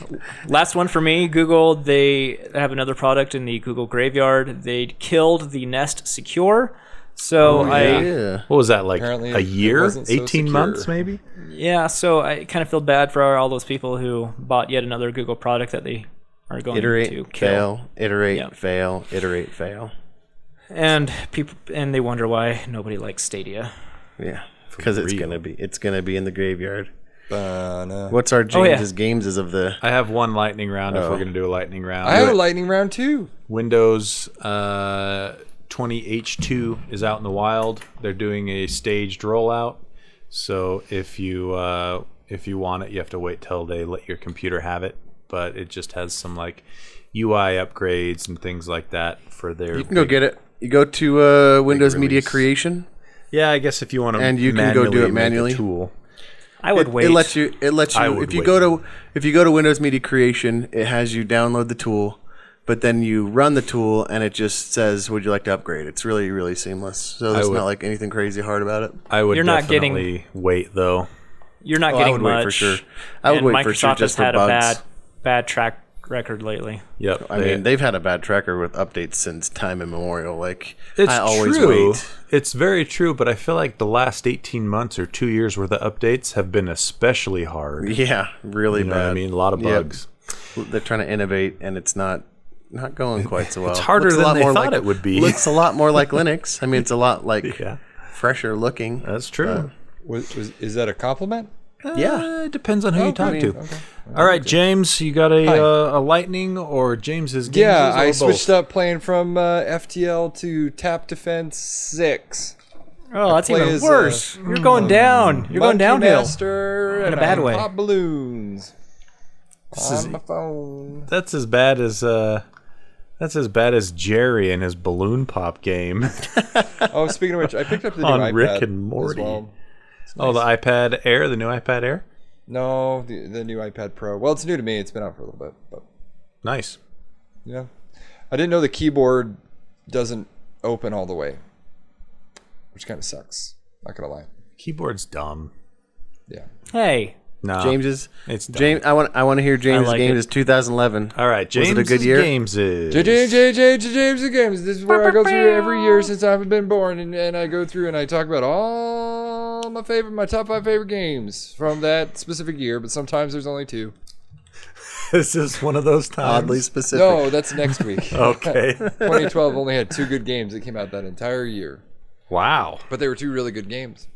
Last one for me, Google. They have another product in the Google Graveyard. They killed the Nest Secure. So I Oh, yeah. What was that like? Apparently a year, wasn't so eighteen secure. months, maybe. Yeah, so I kind of feel bad for all those people who bought yet another Google product that they are going to Iterate, kill. fail, iterate, Yeah. fail, iterate, fail. And people and they wonder why nobody likes Stadia. Yeah, because it's gonna be it's gonna be in the graveyard. Uh, no. What's our Oh, yeah. Games is of the I have one lightning round. If Oh. we're gonna do a lightning round, I have a lightning round too. Windows uh, 20H2 is out in the wild. They're doing a staged rollout. So if you uh, if you want it, you have to wait till they let your computer have it. But it just has some like UI upgrades and things like that for their. you can go get it. You go to uh, Windows Media. Creation. Yeah, I guess if you want to, And you can go do it manually. Tool. I would It, wait. it lets you. It lets you. If you wait. go to if you go to Windows Media Creation, it has you download the tool, but then you run the tool and it just says, "Would you like to upgrade?" It's really really seamless. So there's would- not like anything crazy hard about it. I would You're not getting- definitely wait though. You're not Oh, I getting would much. wait for sure. I would and wait Microsoft for sure has just for had bugs. a bad bad track record lately. Yep. I they- mean, they've had a bad tracker with updates since time immemorial. Like It's I always true. wait. It's very true, but I feel like the last 18 months or two years worth of updates have been especially hard. Yeah, really You know bad. what I mean? A lot of Yep. bugs. They're trying to innovate, and it's not not going quite so well. It's harder Looks a than lot they more thought like- it would be. Looks a lot more like Linux. I mean, it's a lot like Yeah, fresher looking. that's true. Was, was, is that a compliment? yeah. Uh, it depends on who you talk I to. mean, All right, James, you got a uh, a lightning or James's games? Yeah, or I both? switched up playing from uh, FTL to Tap Defense 6. Oh, that's even as, uh, worse. You're going down. You're going downhill. Master, In a bad I way. Pop balloons This on is- my phone. That's as bad as uh, that's as bad as Jerry and his balloon pop game. Oh, speaking of which, I picked up the new On iPad Rick and Morty. well. Oh, the iPad Air, the new iPad Air. No, the, the new iPad Pro. Well, it's new to me. It's been out for a little bit, but Nice. yeah. I didn't know the keyboard doesn't open all the way, which kind of sucks. Not gonna lie. Keyboard's dumb. Yeah. Hey, No. James's. It's done. James. I want. I want to hear James' like games. it. Is 2011. All right, James. Was it a good year? Games is J J J J J James the Games. This is where I go through every year since I've been born, and, and I go through and I talk about all my favorite, my top five favorite games from that specific year. But sometimes there's only two. this is one of those times. Oddly specific. No, that's next week. Okay. 2012 only had two good games that came out that entire year, wow. but they were two really good games.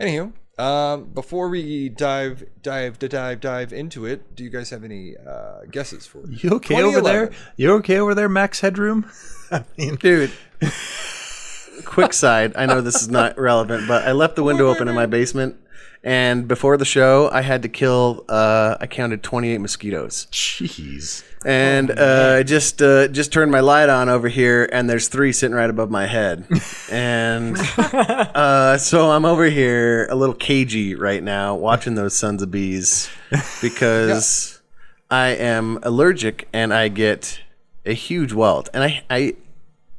Anywho, um, before we dive dive dive dive into it, do you guys have any uh, guesses for it? You okay over there? 2011. You okay over there, Max Headroom? I mean, dude. Quick side. I know this is not relevant, but I left the window open in my basement, and before the show, I had to kill. Uh, I counted 28 mosquitoes. jeez. and uh, I just uh, just turned my light on over here, and there's three sitting right above my head, and uh, so I'm over here a little cagey right now, watching those sons of bees because I am allergic and I get a huge welt, and I I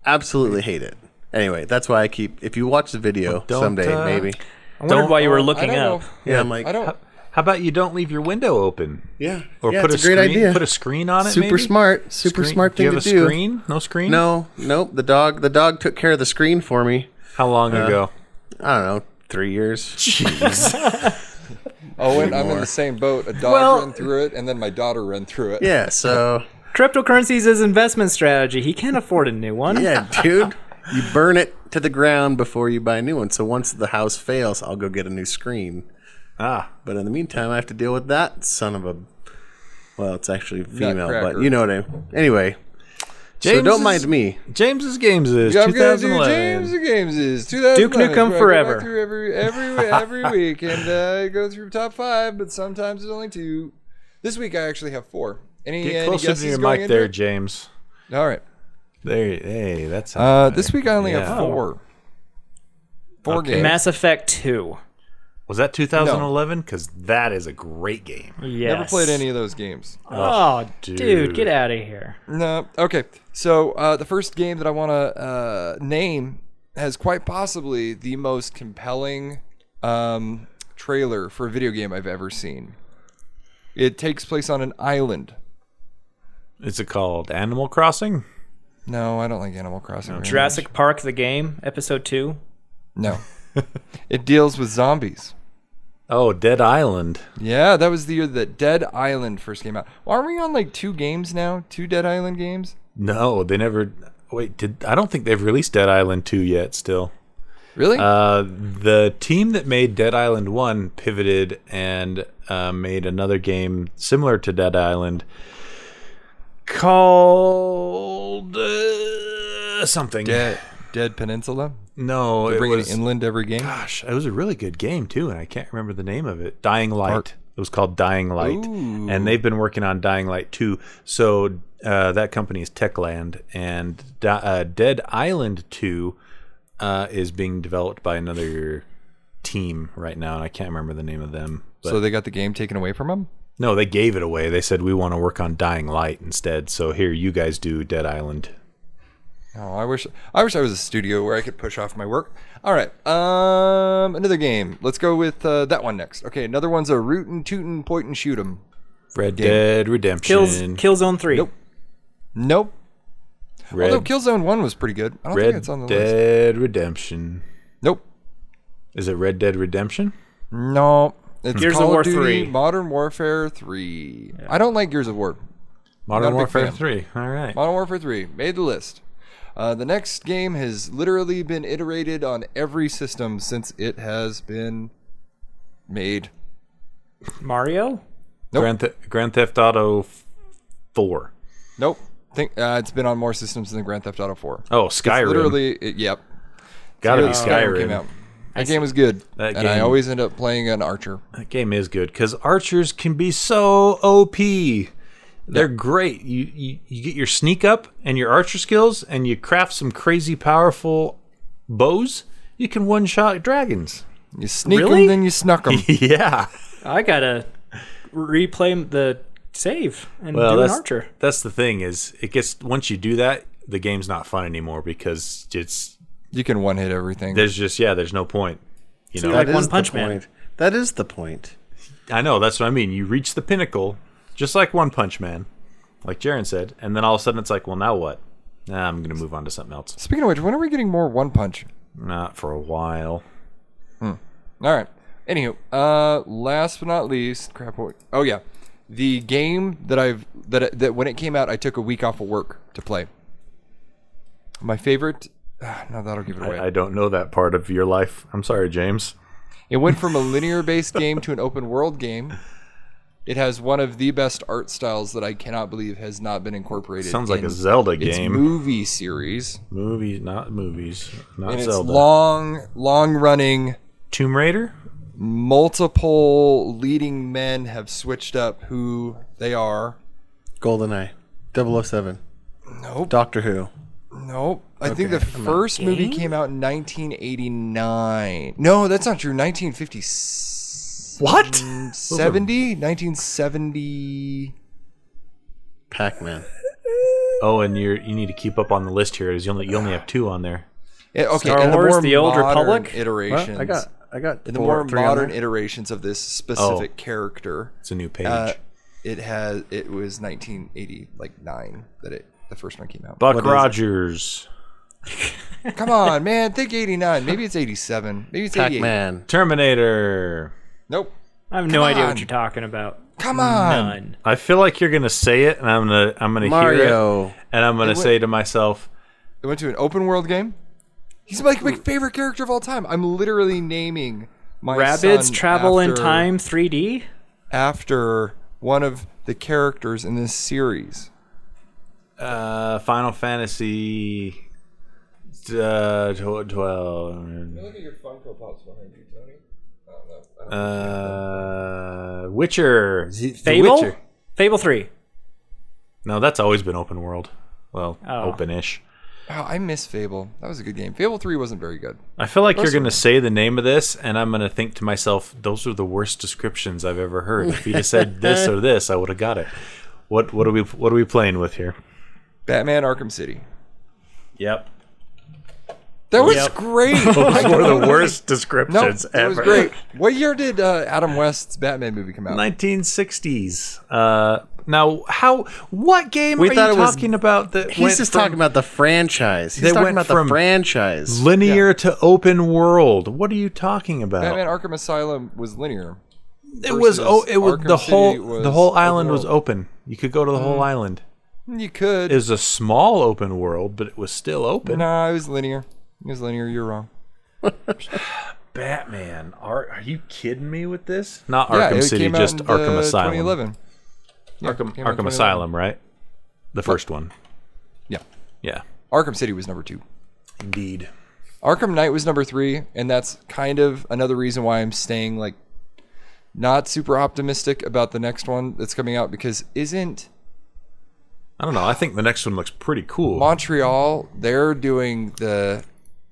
absolutely hate it. Anyway, that's why I keep. If you watch the video someday, uh, maybe. I wondered Don't- why you were looking don't up. know. Yeah, I'm like, I don't. How about you don't leave your window open? yeah, Or yeah, put it's a, a great screen, idea. Put a screen on it. super maybe? smart, super Screen- smart do you thing have to a do. screen? No screen. No, nope. The dog, the dog took care of the screen for me. How long uh, ago? I don't know, three years. Jeez. Oh, and I'm in the same boat. A dog Well- ran through it, and then my daughter ran through it. Yeah, so Cryptocurrency is his investment strategy. He can't afford a new one. yeah, dude, you burn it to the ground before you buy a new one. So once the house fails, I'll go get a new screen. ah, But in the meantime, I have to deal with that son of a. Well, it's actually female, but you know what I. Mean. Anyway, so James don't is- mind me. James's games is Yeah, I'm gonna do 2011. James Games is 2011. Duke Nukem where I forever. through every every every week and uh, go through top five, but sometimes it's only two. This week I actually have four. Any, Get closer guesses to your mic into there, it? James. All right. There. Hey, that's. Uh, this week I only Yeah. have four. Four Okay. games. Mass Effect 2. was that 2011? Because that is a great game. Yes. Never played any of those games. Oh, dude, dude. get out of here. No. Okay. So uh, the first game that I want to uh, name has quite possibly the most compelling um, trailer for a video game I've ever seen. It takes place on an island. Is it called Animal Crossing? No, I don't like Animal Crossing. very Jurassic Park the game, episode 2. much. No. it deals with zombies. Oh, Dead Island. Yeah, that was the year that Dead Island first came out. Well, aren't we on like two games now? Two Dead Island games? No, they never. Wait, did I don't think they've released Dead Island 2 yet. Still, Really? uh, the team that made Dead Island 1 pivoted and uh, made another game similar to Dead Island called uh, something. Dead, Dead Peninsula? No, it Bring it was. inland every game? Gosh, it was a really good game too, and I can't remember the name of it. Dying Light. It was called Dying Light, Ooh. and they've been working on Dying Light 2. So uh, that company is Techland, and Di- uh, Dead Island 2 uh, is being developed by another team right now, and I can't remember the name of them. But so they got the game taken away from them? No, they gave it away. They said we want to work on Dying Light instead. So here, you guys do Dead Island. Oh, I wish I wish I was a studio where I could push off my work. All right, um, another game. Let's go with uh, that one next. Okay, another one's a rootin' tootin' point and shoot 'em. Red Dead Redemption. Kills Killzone 3. Nope. Nope. Red, Although Killzone One was pretty good. I don't think Red it's on the list. Dead Redemption. Nope. Is it Red Dead Redemption? No. It's Gears of Call War Duty 3. Modern Warfare Three. I don't like Gears of War. Modern Not a big Warfare 3. All right. Modern Warfare 3 made the list. Uh, the next game has literally been iterated on every system since it has been made. Mario? Nope. Grand, Grand Theft Auto 4. Nope. Think uh, it's been on more systems than Grand Theft Auto 4. Oh, It's Skyrim. literally, it, yep. Gotta be Literally Skyrim. Came out. That game was good, That and I always end up playing an archer. That game is good because archers can be so OP. They're great. You, you you get your sneak up and your archer skills, and you craft some crazy powerful bows. You can one shot dragons. You sneak Really? them, then you snuck them. yeah. I gotta replay the save and Well, do an archer. that's the thing is it gets once you do that, the game's not fun anymore because it's you can one hit everything. there's just yeah, there's no point. You know, like One Punch Man. point. That is the point. I know that's what I mean. You reach the pinnacle, just like One Punch Man, like Jaron said, and then all of a sudden it's like, well, now what? Nah, I'm gonna move on to something else. Speaking of which, when are we getting more One Punch? Not for a while. All right. Anywho, uh, last but not least, crap. What? Oh yeah, the game that I've that that when it came out, I took a week off of work to play. My favorite. Ah, no, that'll give it away. I, I don't know that part of your life. I'm sorry, James. It went from a linear-based game to an open-world game. It has one of the best art styles that I cannot believe has not been incorporated. Sounds like in a Zelda its game. movie series, Movies, not movies, not and it's Zelda. long, long-running. Tomb Raider. Multiple leading men have switched up who they are. GoldenEye, 007, Nope. Doctor Who. Nope. I think the Okay, I'm first movie came out in 1989. No, that's not true. 1950. What? 70? 1970. Pac-Man. Oh, and you you need to keep up on the list here. Is you only you only have two on there. Yeah, okay, Star and the Wars, more The Old modern Republic? What? Iterations. I got, I got in the four- more three on modern there. iterations of this specific character, It's a new page. uh, it has it was 1980 like 9 that it the first one came out. Buck what is it? Rogers, Come on, man, think 89. Maybe it's 87. Maybe it's 88. Pac-Man. Terminator. Nope. I have no Come idea on. what you're talking about. Come on. None. I feel like you're gonna say it, and I'm gonna I'm gonna hear Mario. it, and I'm gonna It say to myself, It went to an open world game. He's like my favorite character of all time. I'm literally naming my Rabbids son Travel in Time 3D? after one of the characters in this series. Uh, Final Fantasy uh, twelve. Look at your Funko Pops behind you, Tony. Uh, Witcher. The Fable? Witcher. Fable 3. No, that's always been open world. Well, Oh. open-ish. Oh, I miss Fable. That was a good game. Fable 3 wasn't very good. I feel like you're going to say the name of this, and I'm going to think to myself, those are the worst descriptions I've ever heard. If you'd have said this or this, I would have got it. What what are we what are we playing with here? Batman Arkham City. Yep, That was Yep. great. those were the worst no, descriptions it ever. was great. What year did uh, Adam West's Batman movie come out? 1960s. Uh, now, how? What game We are you it was- talking about? That He's just from talking about the franchise. He's They talking went about from the franchise. linear to open world. What are you talking about? Batman Arkham Asylum was linear. it was oh, it was Arkham the City whole was the whole island was. Mm. open. You could go to the whole island. You could. It was a small open world, but it was still open. no, it was linear. It was linear. You're wrong. Batman. Are are you kidding me with this? Not yeah, Arkham it City, came out just in, Arkham uh, Asylum. 2011. Yeah, Arkham, came out in Arkham 2011. Asylum, right? The first one. Yeah. Yeah, Arkham City was number two. indeed. Arkham Knight was number three, and that's kind of another reason why I'm staying like not super optimistic about the next one that's coming out because isn't I don't know. I think the next one looks pretty cool. Montreal they're doing the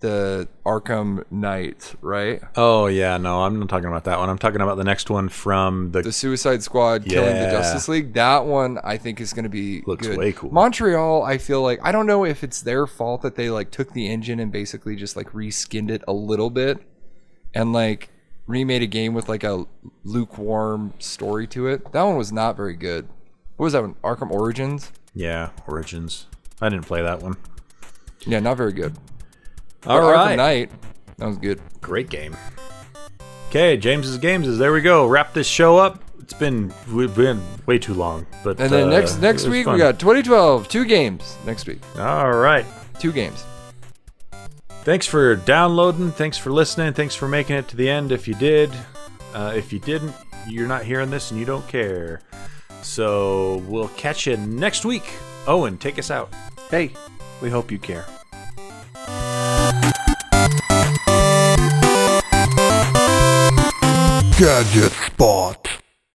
the Arkham Knight, right? oh yeah, no, I'm not talking about that one. I'm talking about the next one from the. The Suicide Squad killing the Justice League. That one I think is going to be Looks good. way cool. Montreal, I feel like I don't know if it's their fault that they like took the engine and basically just like reskinned it a little bit and like remade a game with like a lukewarm story to it. That one was not very good. What was that one? Arkham Origins? Yeah, Origins. I didn't play that one. Yeah, not very good. All But right, Knight, that was good. great game. Okay, James's games is there. We go. Wrap this show up. It's been we've been way too long, but And then uh, next next week fun. we got 2012, two games next week. All right. Two games. Thanks for downloading. Thanks for listening. Thanks for making it to the end. If you did, uh, if you didn't, you're not hearing this and you don't care. So we'll catch you next week. Owen, take us out. Hey, we hope you care. Gadget Spot.